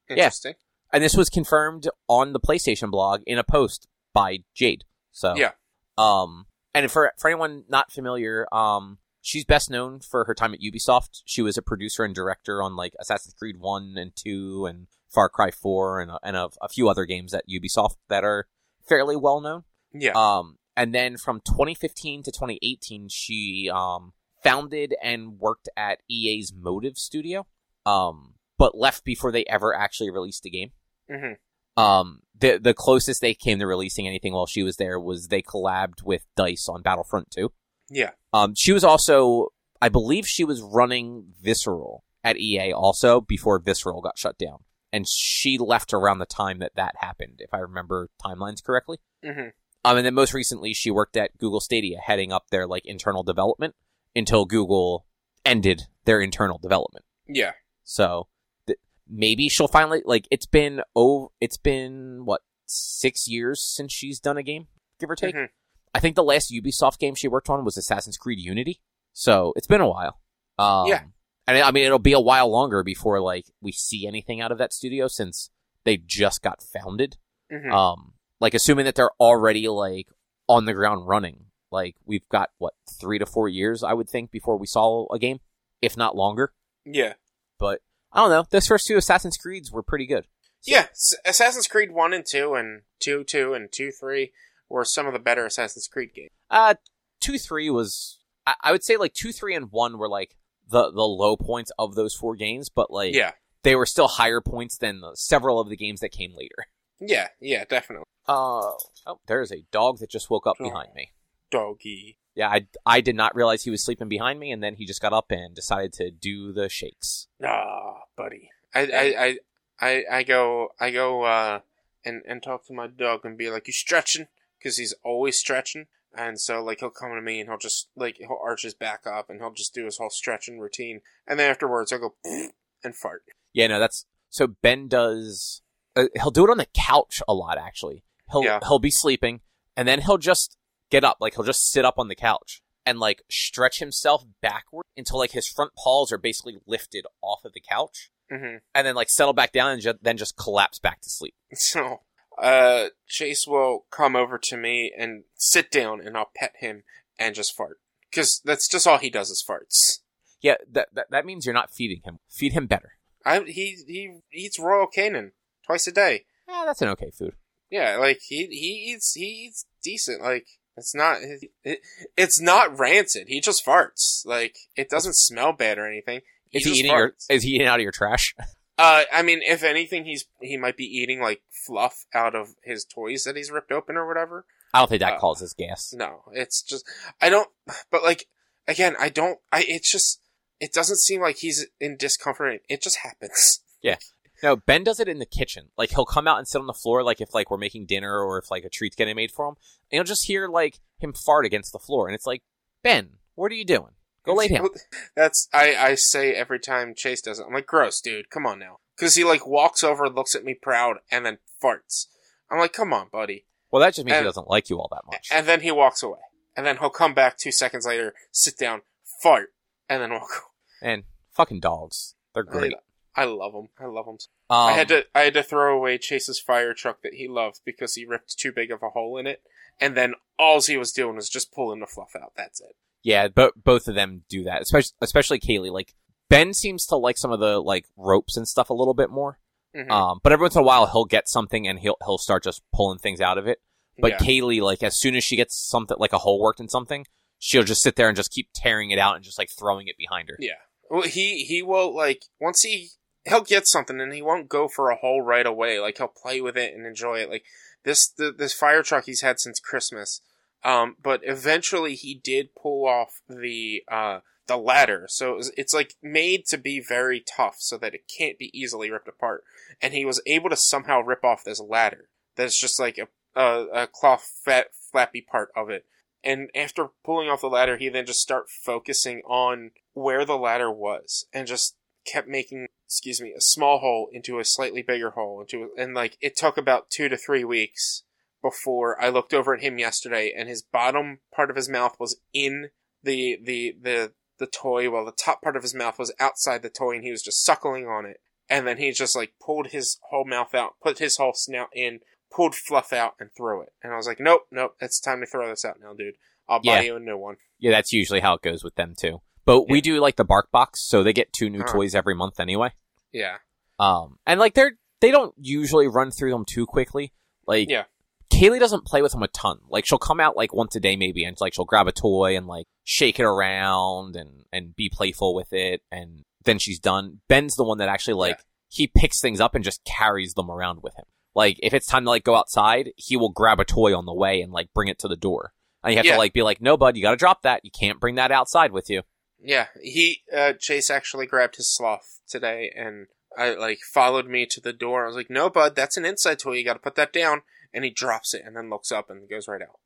interesting. And this was confirmed on the PlayStation blog in a post by Jade. So Yeah. Um, and for for anyone not familiar, um, she's best known for her time at Ubisoft. She was a producer and director on like Assassin's Creed One and Two and Far Cry Four and a, and a, a few other games at Ubisoft that are fairly well known. Yeah, Um, and then from 2015 to 2018, she um, founded and worked at EA's Motive Studio, um, but left before they ever actually released a game. hmm Um, the the closest they came to releasing anything while she was there was they collabed with Dice on Battlefront 2. Yeah. Um, she was also, I believe, she was running Visceral at EA also before Visceral got shut down, and she left around the time that that happened, if I remember timelines correctly. Mm-hmm. Um, and then most recently, she worked at Google Stadia, heading up their like internal development until Google ended their internal development. Yeah. So maybe she'll finally like it's been oh it's been what six years since she's done a game, give or take. Mhm. I think the last Ubisoft game she worked on was Assassin's Creed Unity. So it's been a while. Um, Yeah. and I mean it'll be a while longer before like we see anything out of that studio since they just got founded. Mhm. Um, like assuming that they're already like on the ground running. Like we've got what three to four years, I would think, before we saw a game, if not longer. yeah. But I don't know. Those first two Assassin's Creeds were pretty good. Yeah. S- Assassin's Creed 1 and 2 and 2, 2 and 2, 3 were some of the better Assassin's Creed games. Uh, two, three was I, I would say like two, three, and one were like the the low points of those four games, but like Yeah. they were still higher points than the, several of the games that came later. Yeah. Yeah, definitely. Uh, oh, there's a dog that just woke up Oh. behind me. Doggy. Yeah, I, I did not realize he was sleeping behind me, and then he just got up and decided to do the shakes. Ah, buddy. I, I, I, I, go, I go, uh, and, and talk to my dog and be like, you stretching? Cause he's always stretching. And so, like, he'll come to me and he'll just, like, he'll arch his back up and he'll just do his whole stretching routine. And then afterwards, I'll go and fart. Yeah, no, that's so Ben does. Uh, he'll do it on the couch a lot. Actually, he'll Yeah. he'll be sleeping, and then he'll just get up, like he'll just sit up on the couch and like stretch himself backward until like his front paws are basically lifted off of the couch, hmm and then like settle back down and ju- then just collapse back to sleep. So, uh, Chase will come over to me and sit down and I'll pet him and just fart. Cause that's just all he does is farts. Yeah, that that, that means you're not feeding him. Feed him better. I, he, he eats Royal Canin twice a day. Yeah, that's an okay food. Yeah, like he he eats he eats decent. Like it's not it, it's not rancid. He just farts. Like it doesn't smell bad or anything. He Is he eating your? Is he eating out of your trash? Uh, I mean, if anything, he's he might be eating like fluff out of his toys that he's ripped open or whatever. I don't think that Uh, causes gas. No, it's just I don't. But like again, I don't. I it's just it doesn't seem like he's in discomfort. It just happens. No, Ben does it in the kitchen. Like he'll come out and sit on the floor, like if like we're making dinner or if like a treat's getting made for him, and you'll just hear like him fart against the floor, and it's like, Ben, what are you doing? Go lay down. That's I I say every time Chase does it. I'm like, gross, dude. Come on now, because he like walks over, looks at me proud, and then farts. I'm like, come on, buddy. Well, that just means he doesn't like you all that much. And then he walks away, and then he'll come back two seconds later, sit down, fart, and then walk. away. And fucking dogs, they're great. I love him. I love him. Um, I had to I had to throw away Chase's fire truck that he loved because he ripped too big of a hole in it, and then all he was doing was just pulling the fluff out. That's it. Yeah, but both of them do that, especially especially Kaylee. Like Ben seems to like some of the like ropes and stuff a little bit more. Mhm. Um, but every once in a while he'll get something and he'll he'll start just pulling things out of it. But yeah. Kaylee, like as soon as she gets something like a hole worked in something, she'll just sit there and just keep tearing it out and just like throwing it behind her. Yeah. Well, he he will like once he he'll get something and he won't go for a hole right away. Like he'll play with it and enjoy it. Like this the, this fire truck he's had since Christmas. Um, but eventually he did pull off the uh the ladder. So it was, it's like made to be very tough so that it can't be easily ripped apart. And he was able to somehow rip off this ladder. That's just like a a, a cloth fat flappy part of it. And after pulling off the ladder, he then just start focusing on where the ladder was, and just kept making, excuse me, a small hole into a slightly bigger hole into, and like it took about two to three weeks before I looked over at him yesterday, and his bottom part of his mouth was in the the the the toy, while the top part of his mouth was outside the toy, and he was just suckling on it. And then he just like pulled his whole mouth out, put his whole snout in, pulled fluff out, and threw it. And I was like, nope, nope, it's time to throw this out now, dude. I'll buy Yeah. you a new one. Yeah, that's usually how it goes with them too. But we do like the bark box, so they get two new Uh-huh. toys every month anyway. Yeah. Um, and like they're they don't usually run through them too quickly. Like Yeah. Kaylee doesn't play with them a ton. Like she'll come out like once a day maybe and like she'll grab a toy and like shake it around and and be playful with it and then she's done. Ben's the one that actually like Yeah. he picks things up and just carries them around with him. Like if it's time to like go outside, he will grab a toy on the way and like bring it to the door. And you have Yeah. to like be like, "No, bud, you got to drop that. You can't bring that outside with you." Yeah, he uh, Chase actually grabbed his sloth today and I like followed me to the door. I was like, "No, bud, that's an inside toy. You got to put that down." And he drops it and then looks up and goes right out.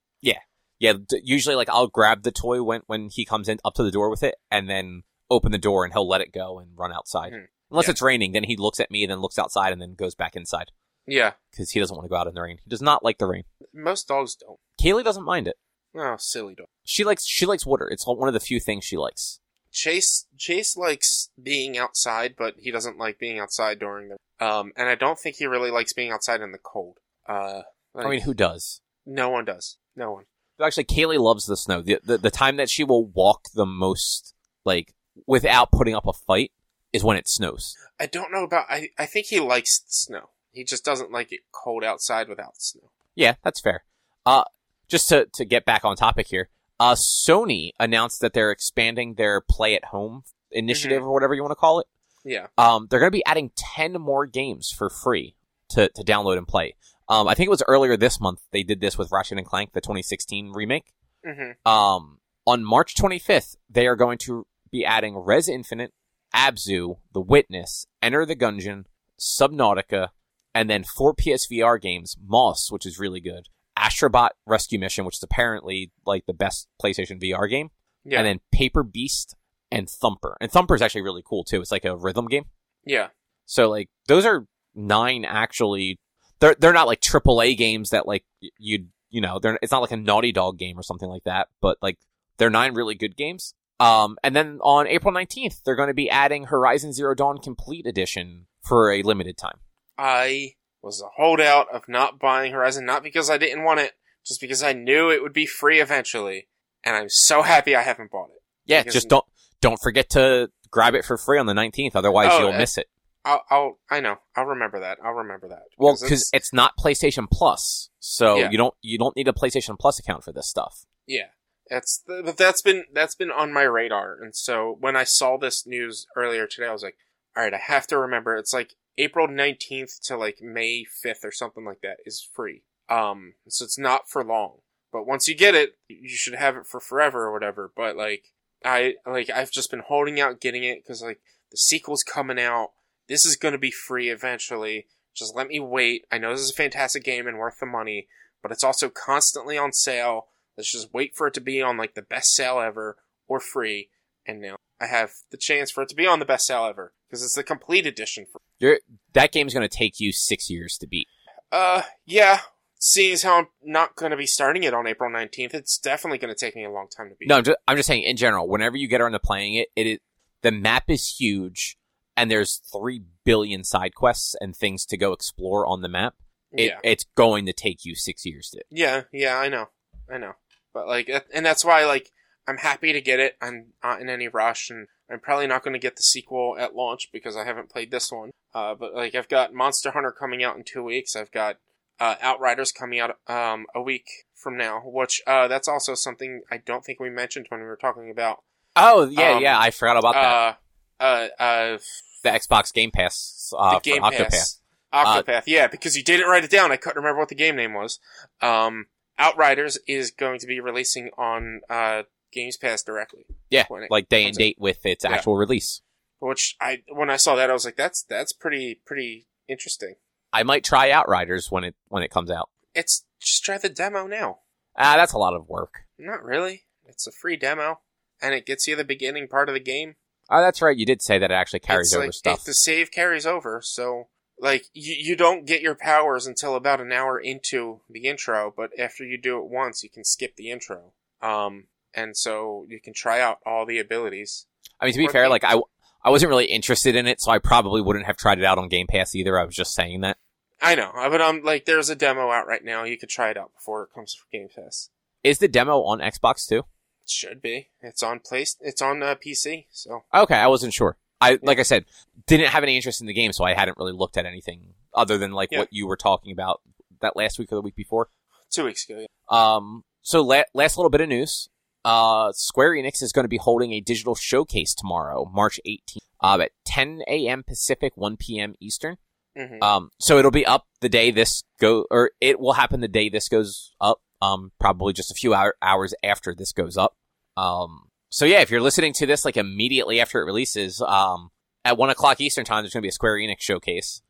Yeah, d- usually like I'll grab the toy when when he comes in up to the door with it and then open the door and he'll let it go and run outside. Mhm. Unless Yeah. it's raining, then he looks at me and then looks outside and then goes back inside Yeah, because he doesn't want to go out in the rain. He does not like the rain. most dogs don't. Kaylee doesn't mind it. Oh, silly dog. She likes she likes water. It's one of the few things she likes. Chase Chase likes being outside, but he doesn't like being outside during the um. And I don't think he really likes being outside in the cold. Uh, I mean, who does? no one does. No one. Actually, Kaylee loves the snow. The, the the time that she will walk the most, like without putting up a fight, is when it snows. I don't know about. I I think he likes the snow. He just doesn't like it cold outside without the snow. Yeah, that's fair. Uh, just to, to get back on topic here, uh, Sony announced that they're expanding their play at home initiative or whatever you want to call it. Yeah. Um, they're going to be adding 10 more games for free to, to download and play. Um, I think it was earlier this month they did this with Ratchet and Clank, the 2016 remake. Mm-hmm. Um, on March 25th, they are going to be adding Rez Infinite, Abzu, The Witness, Enter the Gungeon, Subnautica, and then four PSVR games, Moss, which is really good, Astrobot Rescue Mission, which is apparently like the best PlayStation VR game, Yeah. and then Paper Beast and Thumper. And Thumper is actually really cool too. It's like a rhythm game. yeah. So like those are nine actually. They're they're not like AAA games that like you'd you know they're it's not like a Naughty Dog game or something like that. But like they're nine really good games. Um, and then on April nineteenth they're going to be adding Horizon Zero Dawn Complete Edition for a limited time. I was a holdout of not buying Horizon, not because I didn't want it, just because I knew it would be free eventually, and I'm so happy I haven't bought it. Yeah, just don't don't forget to grab it for free on the nineteenth. Otherwise Oh, you'll uh, miss it. I'll, I'll, I know, I'll remember that. I'll remember that. Well, it's- because it's not PlayStation Plus, so Yeah. you don't you don't need a PlayStation Plus account for this stuff. Yeah, that's but that's been that's been on my radar, and so when I saw this news earlier today, I was like, all right, I have to remember. It's like April nineteenth to like May fifth or something like that is free. Um, so it's not for long, but once you get it, you should have it for forever or whatever. But like I like I've just been holding out getting it because like the sequel's coming out. This is to be free eventually. Just let me wait. I know this is a fantastic game and worth the money, but it's also constantly on sale. Let's just wait for it to be on like the best sale ever or free. And now I have the chance for it to be on the best sale ever because it's the complete edition for. You're, that game's going to take you six years to beat. Uh, yeah. Seeing as how I'm not going to be starting it on April 19th, it's definitely going to take me a long time to beat. No, I'm just, I'm just saying in general. Whenever you get around to playing it, it is, the map is huge, and there's three billion side quests and things to go explore on the map. It, yeah. It's going to take you six years to. Yeah, yeah, I know. I know. But like and that's why like I'm happy to get it. I'm not in any rush and I'm probably not going to get the sequel at launch because I haven't played this one. Uh but like I've got Monster Hunter coming out in 2 weeks. I've got uh Outriders coming out um a week from now, which uh that's also something I don't think we mentioned when we were talking about Oh yeah, Um, yeah. I forgot about that. uh uh uh The Xbox Game Pass uh, the Game Octopath. Pass. Octopath, yeah, because you didn't write it down. I couldn't remember what the game name was. Um, Outriders is going to be releasing on uh, Games Pass directly. Yeah, it like day and date with its Yeah. actual release. Which I, when I saw that, I was like, that's that's pretty pretty interesting. I might try Outriders when it when it comes out. It's just try the demo now. Ah, that's a lot of work. Not really. It's a free demo, and it gets you the beginning part of the game. Oh, that's right. You did say that it actually carries it's over like, stuff. It, the save carries over, so like you, you don't get your powers until about an hour into the intro, but after you do it once, you can skip the intro. Um, and so you can try out all the abilities. I mean, to be fair, like I, I wasn't really interested in it, so I probably wouldn't have tried it out on Game Pass either. I was just saying that. I know, uh, but um, like there's a demo out right now. You could try it out before it comes for Game Pass. Is the demo on Xbox too? It should be. It's on place. It's on uh, PC. So Okay, I wasn't sure. I like I said, didn't have any interest in the game, so I hadn't really looked at anything other than like Yeah. what you were talking about that last week or the week before. Two weeks ago. Yeah. Um, so la- last little bit of news. Uh, Square Enix is going to be holding a digital showcase tomorrow, March 18th, uh, at 10 a.m. Pacific, 1 p.m. Eastern. hmm Um, so it'll be up the day this go, or it will happen the day this goes up. Um, probably just a few hour- hours after this goes up. Um, so yeah, if you're listening to this like immediately after it releases, um, at one o'clock Eastern time, there's going to be a Square Enix showcase.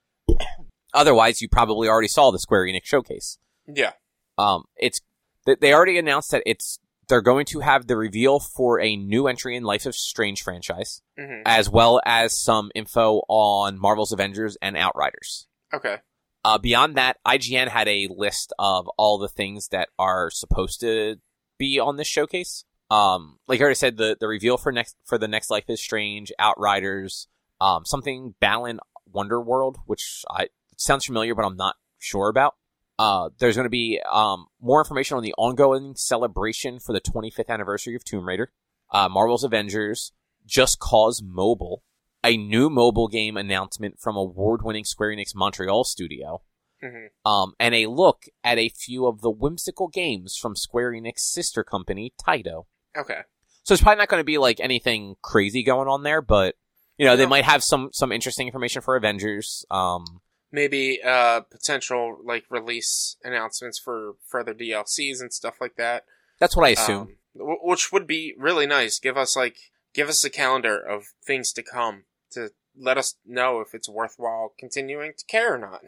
Otherwise, you probably already saw the Square Enix showcase. yeah. Um, it's they already announced that it's they're going to have the reveal for a new entry in Life of Strange franchise, hmm as well as some info on Marvel's Avengers and Outriders. Okay. Uh, beyond that, IGN had a list of all the things that are supposed to be on this showcase. Um, like I already said, the, the reveal for next for the next Life is Strange, Outriders, um, something Balan Wonderworld, which I sounds familiar, but I'm not sure about. Uh, there's going to be um, more information on the ongoing celebration for the 25th anniversary of Tomb Raider, uh, Marvel's Avengers, Just Cause Mobile, a new mobile game announcement from award-winning Square Enix Montreal studio, hmm um, and a look at a few of the whimsical games from Square Enix sister company Taito. Okay. So it's probably not going to be like anything crazy going on there, but you know they might have some some interesting information for Avengers. Um, Maybe uh potential like release announcements for further DLCs and stuff like that. that's what I assume. Um, w- which would be really nice. Give us like give us a calendar of things to come to let us know if it's worthwhile continuing to care or not.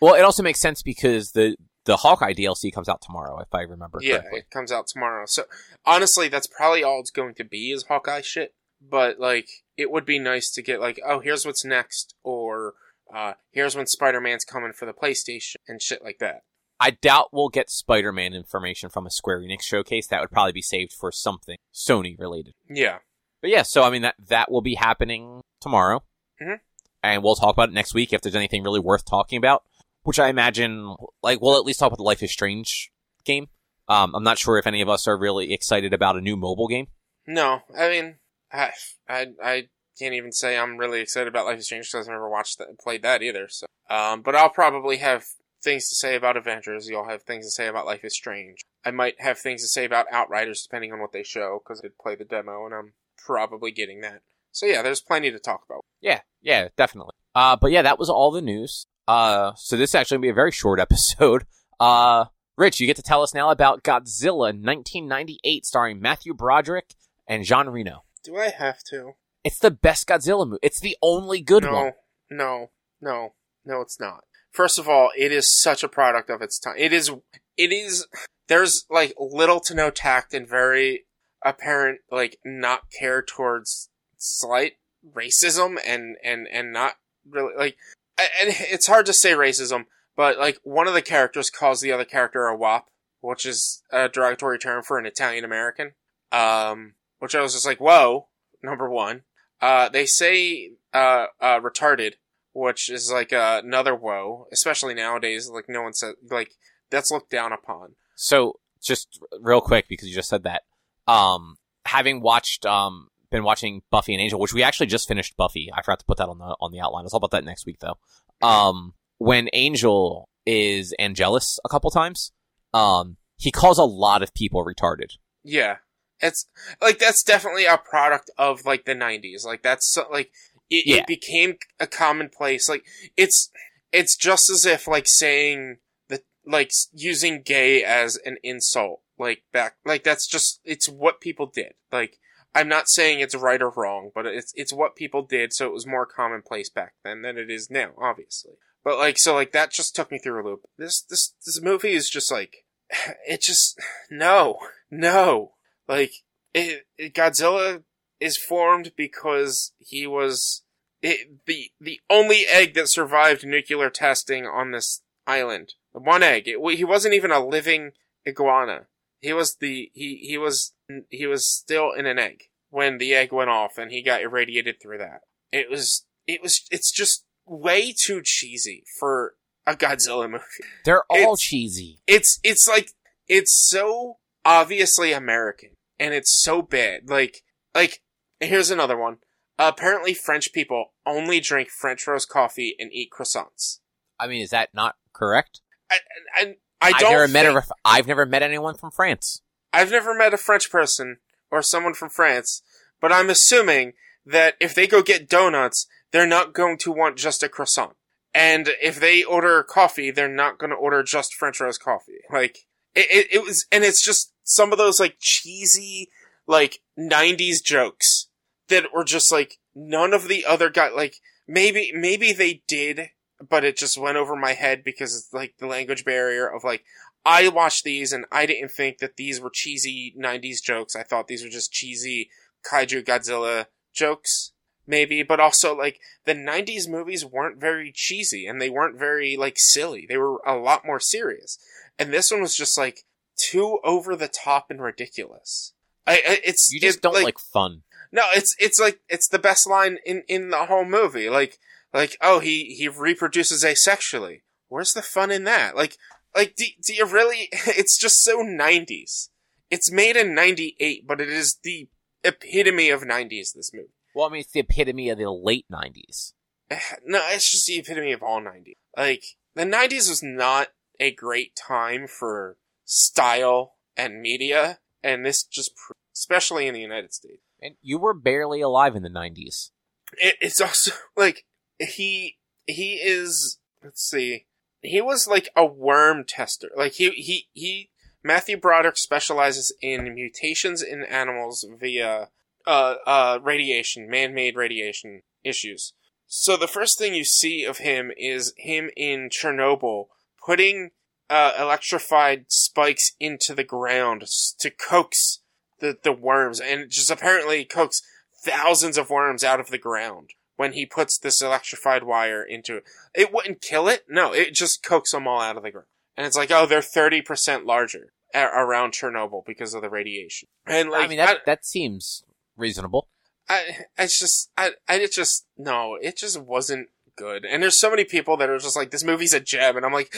well, it also makes sense because the the Hawkeye DLC comes out tomorrow, if I remember Yeah, correctly. it comes out tomorrow. So honestly, that's probably all it's going to be is Hawkeye shit. But like, it would be nice to get like, oh, here's what's next, or uh, here's when Spider Man's coming for the PlayStation and shit like that. I doubt we'll get Spider-Man information from a Square Enix showcase. That would probably be saved for something Sony related. Yeah, But yeah, so I mean that that will be happening tomorrow, Mhm. and we'll talk about it next week if there's anything really worth talking about. Which I imagine, like, we'll at least talk about the Life is Strange game. Um, I'm not sure if any of us are really excited about a new mobile game. no, I mean, I I, I can't even say I'm really excited about Life is Strange because I've never watched that, played that either. So, um, but I'll probably have things to say about Avengers. You'll have things to say about Life is Strange. I might have things to say about Outriders depending on what they show because I did play the demo and I'm probably getting that. So yeah, there's plenty to talk about. Yeah, yeah, definitely. Uh, but yeah, that was all the news. Uh, so this is actually gonna be a very short episode. Uh, Rich, you get to tell us now about Godzilla 1998, starring Matthew Broderick and Jean Reno. Do I have to? It's the best Godzilla movie. It's the only good no, one. no, no, no. No, it's not. First of all, it is such a product of its time. It is. It is. There's like little to no tact and very apparent like not care towards slight racism and and and not really like. And it's hard to say racism, but like one of the characters calls the other character a wop, which is a derogatory term for an Italian American. Um, which I was just like, whoa. Number one. Uh, they say uh, uh, retarded, which is like uh, another woe, especially nowadays. Like no one said, like that's looked down upon. So just real quick because you just said that. Um, having watched, um, been watching Buffy and Angel, which we actually just finished Buffy. I forgot to put that on the on the outline. I'll talk about that next week though. Um, when Angel is Angelus a couple times, um, he calls a lot of people retarded. Yeah, it's like that's definitely a product of like the '90s. Like that's so, like it, Yeah. it became a commonplace. Like it's it's just as if like saying that like using gay as an insult. Like back like that's just it's what people did. Like I'm not saying it's right or wrong, but it's it's what people did, so it was more commonplace back then than it is now, obviously. But like so like that just took me through a loop. This this this movie is just like it just no no like it, it Godzilla is formed because he was it, the the only egg that survived nuclear testing on this island. One egg. It, he wasn't even a living iguana. He was the he he was he was still in an egg when the egg went off and he got irradiated through that. It was it was it's just way too cheesy for a Godzilla movie. They're all It's- cheesy. It's it's like it's so obviously American and it's so bad. Like like here's another one. apparently French people only drink French roast coffee and eat croissants. I mean, is that not correct? I, I, I I've don't. never met think- a, I've never met anyone from France. I've never met a French person or someone from France, but I'm assuming that if they go get donuts, they're not going to want just a croissant. And if they order coffee, they're not going to order just French roast coffee. Like it, it, it was, and it's just some of those like cheesy, like '90s jokes that were just like none of the other guy. Like maybe maybe they did, but it just went over my head because it's like the language barrier of like I watched these and I didn't think that these were cheesy 90s jokes. I thought these were just cheesy kaiju Godzilla jokes, maybe. But also, like, the 90s movies weren't very cheesy and they weren't very, like, silly. They were a lot more serious. And this one was just, like, too over the top and ridiculous. I, I it's You just it, don't like, fun. no, it's it's like it's the best line in in the whole movie. Like like oh he he reproduces asexually. Where's the fun in that? Like like do, do you really? It's just so nineties. It's made in ninety eight, but it is the epitome of nineties. This movie. Well, I mean, it's the epitome of the late '90s. No, it's just the epitome of all nineties. Like the nineties was not a great time for style and media, and this just pr- especially in the United States. And you were barely alive in the '90s. it, it's also like he he is let's see he was like a worm tester like he he he matthew broderick specializes in mutations in animals via uh uh radiation man-made radiation issues so the first thing you see of him is him in chernobyl putting uh electrified spikes into the ground to coax the the worms and just apparently coax thousands of worms out of the ground when he puts this electrified wire into it. It wouldn't kill it. No, it just coax them all out of the ground. And it's like, oh, they're 30% larger a- around Chernobyl because of the radiation. And like, I mean, that that seems reasonable. I, it's just, I, I, it just, no, it just wasn't good. And there's so many people that are just like, this movie's a gem. And I'm like,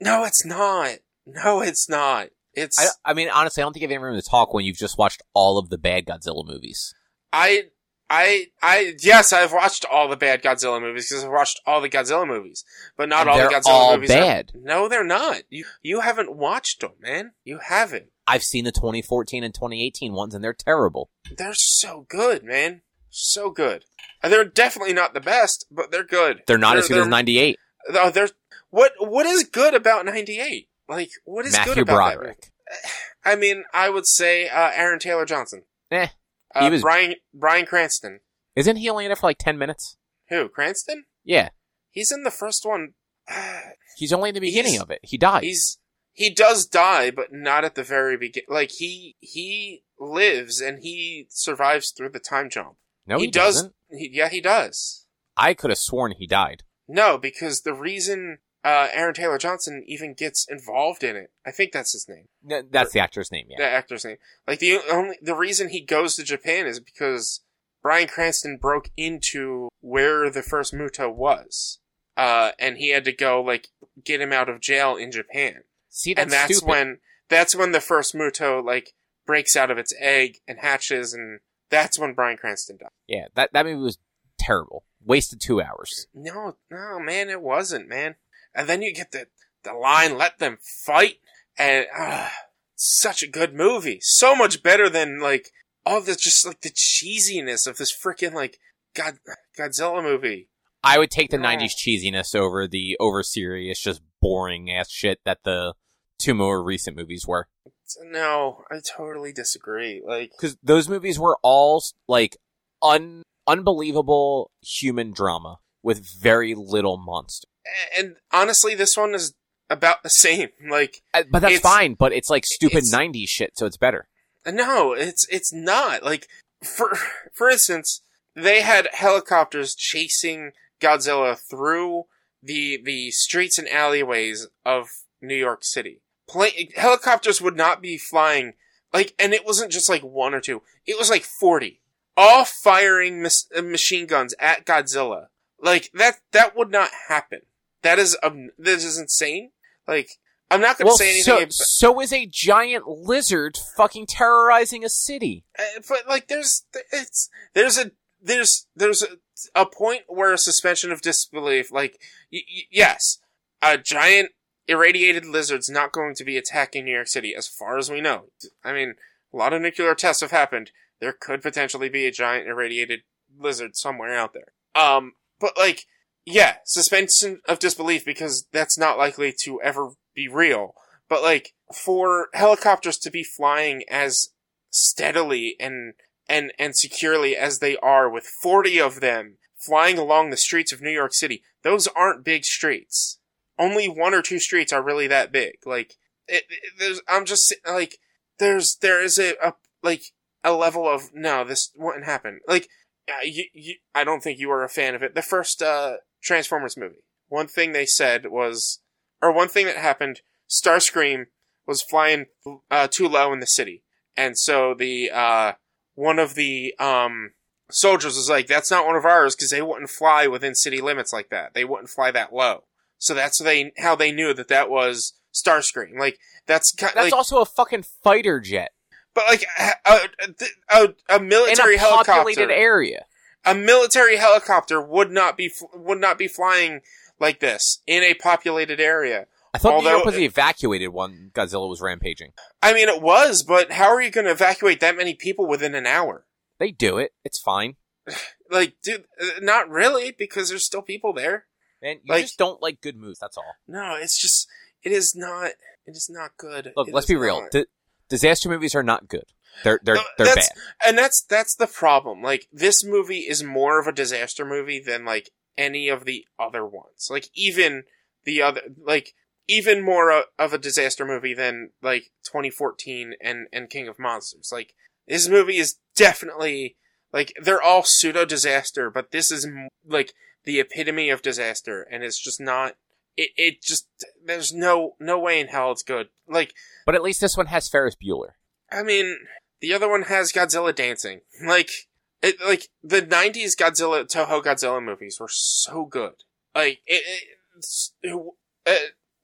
no, it's not. No, it's not. It's, I, I mean, honestly, I don't think you have any room to talk when you've just watched all of the bad Godzilla movies. I, I, I, yes, I've watched all the bad Godzilla movies because I've watched all the Godzilla movies, but not And all the Godzilla all movies. are- bad. no, they're not. You, you haven't watched them, man. You haven't. I've seen the 2014 and 2018 ones, and they're terrible. They're so good, man. So good. And they're definitely not the best, but they're good. They're not as good as they're- 98. Oh, they're what? What is good about '98? Like, what is Matthew good about that? Broderick. I mean, I would say uh, Aaron Taylor Johnson. Eh, Uh, he was- Brian Bryan Cranston. Isn't he only in it for like 10 minutes? Who? Cranston? Yeah. He's in the first one. He's only in the beginning He's- of it. He dies. He's he does die, but not at the very beginning. Like he he lives and he survives through the time jump. No, he, he does. doesn't. He, yeah, he does. I could have sworn he died. No, because the reason uh, Aaron Taylor Johnson even gets involved in it, I think that's his name, N- That's the actor's name, yeah. the actor's name. Like the only the reason he goes to Japan is because Bryan Cranston broke into where the first Muto was, uh, and he had to go like get him out of jail in Japan. See, that's, and that's stupid. when that's when the first Muto like breaks out of its egg and hatches, and that's when Bryan Cranston died. Yeah, that, that movie was terrible. Wasted two hours. No, no, man, it wasn't, man. And then you get the the line, "Let them fight," and uh, such a good movie, so much better than like all the just like the cheesiness of this freaking like God Godzilla movie. I would take the Yeah. 90s cheesiness over the over serious, just boring ass shit that the two more recent movies were. No, I totally disagree. Like, Because those movies were all, like, un- unbelievable human drama with very little monster. and honestly, this one is about the same. Like, Uh, But that's fine, but it's like stupid it's- 90s shit, so it's better. No, it's it's not. Like for for instance, they had helicopters chasing Godzilla through the the streets and alleyways of New York City. Play, helicopters would not be flying like and it wasn't just like one or two. It was like 40 all firing mis- uh, machine guns at Godzilla. Like that that would not happen. That is um, this is insane. Like I'm not going to Well, say anything so, about- so is a giant lizard fucking terrorizing a city. Uh, but like there's it's there's a there's there's a, a point where a suspension of disbelief like y- y- yes a giant irradiated lizards not going to be attacking New York City, as far as we know. I mean, a lot of nuclear tests have happened. There could potentially be a giant irradiated lizard somewhere out there. Um, but like, yeah, suspension of disbelief because that's not likely to ever be real. But like, for helicopters to be flying as steadily and and and securely as they are with 40 of them flying along the streets of New York City, those aren't big streets. Only one or two streets are really that big. Like, it, it, there's, I'm just like, there's, there is a, a like a level of no, this wouldn't happen. Like, you, you, I don't think you were a fan of it. The first uh, Transformers movie. One thing they said was, or one thing that happened, Starscream was flying uh, too low in the city, and so the uh, one of the um, soldiers was like, "That's not one of ours because they wouldn't fly within city limits like that. They wouldn't fly that low." So that's they how they knew that that was Starscream. Like that's kind That's like, also a fucking fighter jet but like a, a, a in military a populated helicopter. area. a military helicopter would not be would not be flying like this in a populated area. I thought New Although- York was the evacuated one. Godzilla was rampaging. I mean, it was, but how are you going to evacuate that many people within an hour? They do it. It's fine. Like, dude, uh, not really, because there's still people there. Man, you Like- just don't like good moves. That's all. No, it's just, it is not, it is not good. Look, It let's be real. disaster movies are not good. They're they're No, they're bad. and that's that's the problem. Like this movie is more of a disaster movie than like any of the other ones. Like even the other, like even more of a disaster movie than like 2014 and and King of Monsters. Like this movie is definitely like they're all pseudo disaster, but this is like the epitome of disaster, and it's just not. It it just there's no no way in hell it's good. Like But at least this one has Ferris Bueller. I mean, the other one has Godzilla dancing. Like, it, like the '90s Godzilla Toho Godzilla movies were so good. Like, it, it's, uh,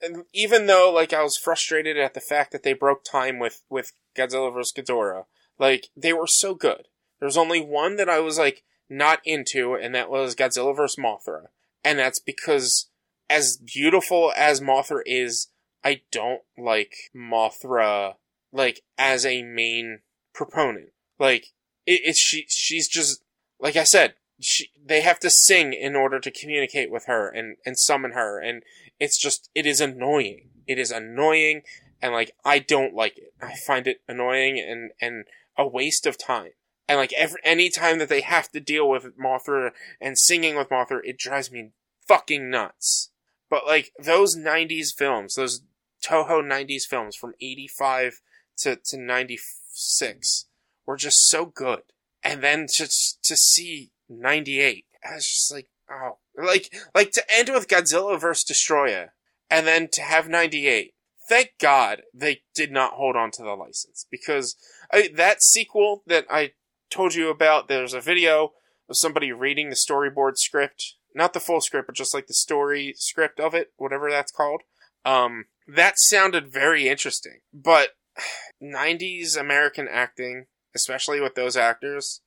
and even though like I was frustrated at the fact that they broke time with with Godzilla vs Ghidorah, like they were so good. There's only one that I was like not into, and that was Godzilla vs Mothra, and that's because as beautiful as Mothra is, I don't like Mothra like as a main proponent. Like it, it's she she's just like I said, she they have to sing in order to communicate with her and and summon her and it's just it is annoying. It is annoying and like I don't like it. I find it annoying and and a waste of time. And like every any time that they have to deal with Mothra and singing with Mothra, it drives me fucking nuts. But like those 90s films, those Toho 90s films from 85 to, to 96 were just so good. And then to, to see 98, I was just like, oh, like, like to end with Godzilla vs. Destoroyah and then to have 98. Thank God they did not hold on to the license because I, that sequel that I told you about, there's a video of somebody reading the storyboard script, not the full script, but just like the story script of it, whatever that's called. Um, that sounded very interesting, but 90s American acting, especially with those actors,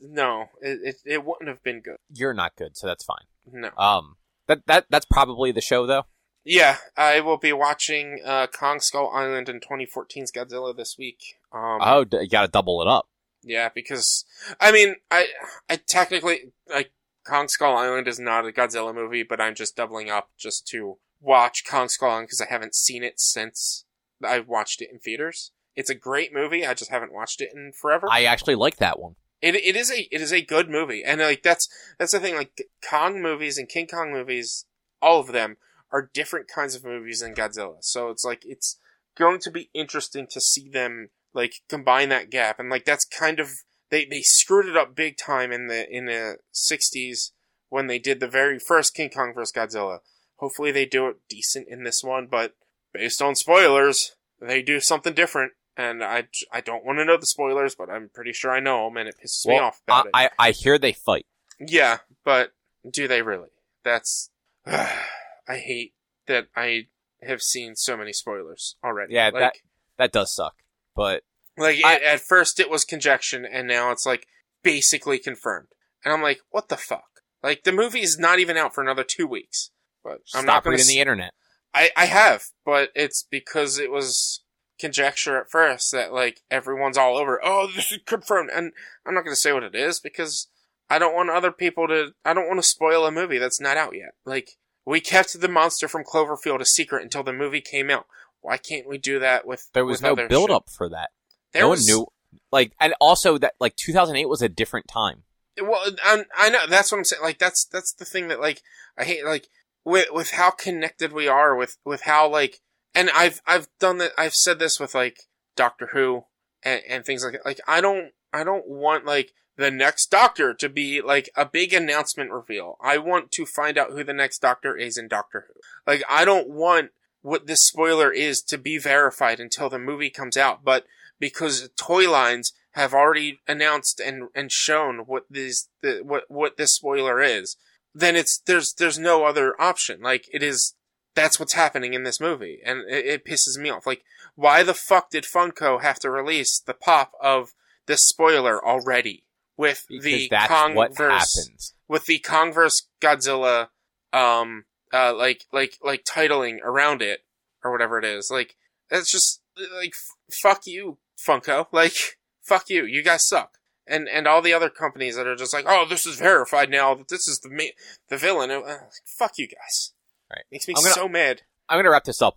no, it, it, it wouldn't have been good. You're not good, so that's fine. No. Um, that that that's probably the show though. Yeah, I will be watching uh, Kong Skull Island and 2014's Godzilla this week. Um, Oh, you got to double it up. Yeah, because I mean, I I technically like Kong Skull Island is not a Godzilla movie, but I'm just doubling up just to watch Kong Skull Island because I haven't seen it since I watched it in theaters. It's a great movie. I just haven't watched it in forever. I actually like that one. It it is a it is a good movie, and like that's that's the thing. Like Kong movies and King Kong movies, all of them are different kinds of movies than Godzilla. So it's like it's going to be interesting to see them like combine that gap, and like that's kind of they they screwed it up big time in the in the '60s when they did the very first King Kong vs Godzilla. Hopefully they do it decent in this one, but based on spoilers, they do something different. And I, I don't want to know the spoilers, but I'm pretty sure I know them, and it pisses me off about it. I, I I hear they fight. Yeah, but do they really? That's. I hate that I have seen so many spoilers already. Yeah, like, That does suck. But like I- at, at first it was conjecture, and now it's like basically confirmed. And I'm like, what the fuck? Like the movie is not even out for another two weeks. But I'm stop not going reading to. the internet. I I have, but it's because it was conjecture at first that like everyone's all over. Oh, this is confirmed, and I'm not going to say what it is because I don't want other people to. I don't want to spoil a movie that's not out yet. Like we kept the monster from Cloverfield a secret until the movie came out. Why can't we do that with? There was with no build shit? up for that. There no was, one knew. Like, and also that like 2008 was a different time. Well, I, I know that's what I'm saying. Like that's that's the thing that like I hate. Like with with how connected we are with with how like and I've I've done that. I've said this with like Doctor Who and, and things like that. Like I don't I don't want like the next Doctor to be like a big announcement reveal. I want to find out who the next Doctor is in Doctor Who. Like I don't want what this spoiler is to be verified until the movie comes out. But because toy lines have already announced and and shown what this the, what what this spoiler is, then it's there's there's no other option. Like it is that's what's happening in this movie, and it, it pisses me off. Like why the fuck did Funko have to release the pop of this spoiler already with Because the that's Kong what happens. with the vs Godzilla um uh like like like titling around it or whatever it is. Like that's just like f- fuck you Funko. Like fuck you. You guys suck. And and all the other companies that are just like, "Oh, this is verified now this is the ma- the villain." Uh, fuck you guys. Right. Makes me gonna- so mad. I'm going to wrap this up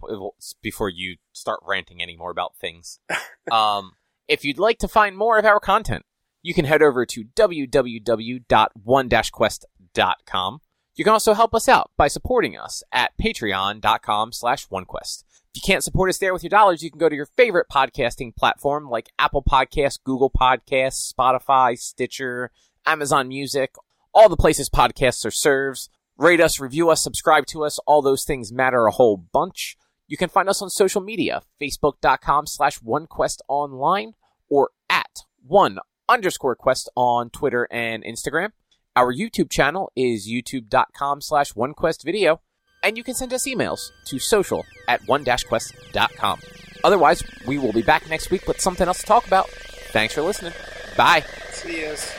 before you start ranting any more about things. um, if you'd like to find more of our content, you can head over to www.one-quest.com. You can also help us out by supporting us at patreon.com slash onequest. If you can't support us there with your dollars, you can go to your favorite podcasting platform like Apple Podcasts, Google Podcasts, Spotify, Stitcher, Amazon Music, all the places podcasts are served. Rate us, review us, subscribe to us. All those things matter a whole bunch. You can find us on social media, facebook.com slash onequestonline or at one underscore quest on Twitter and Instagram. Our YouTube channel is youtube.com slash onequestvideo. And you can send us emails to social at one-quest.com. Otherwise, we will be back next week with something else to talk about. Thanks for listening. Bye. See yous.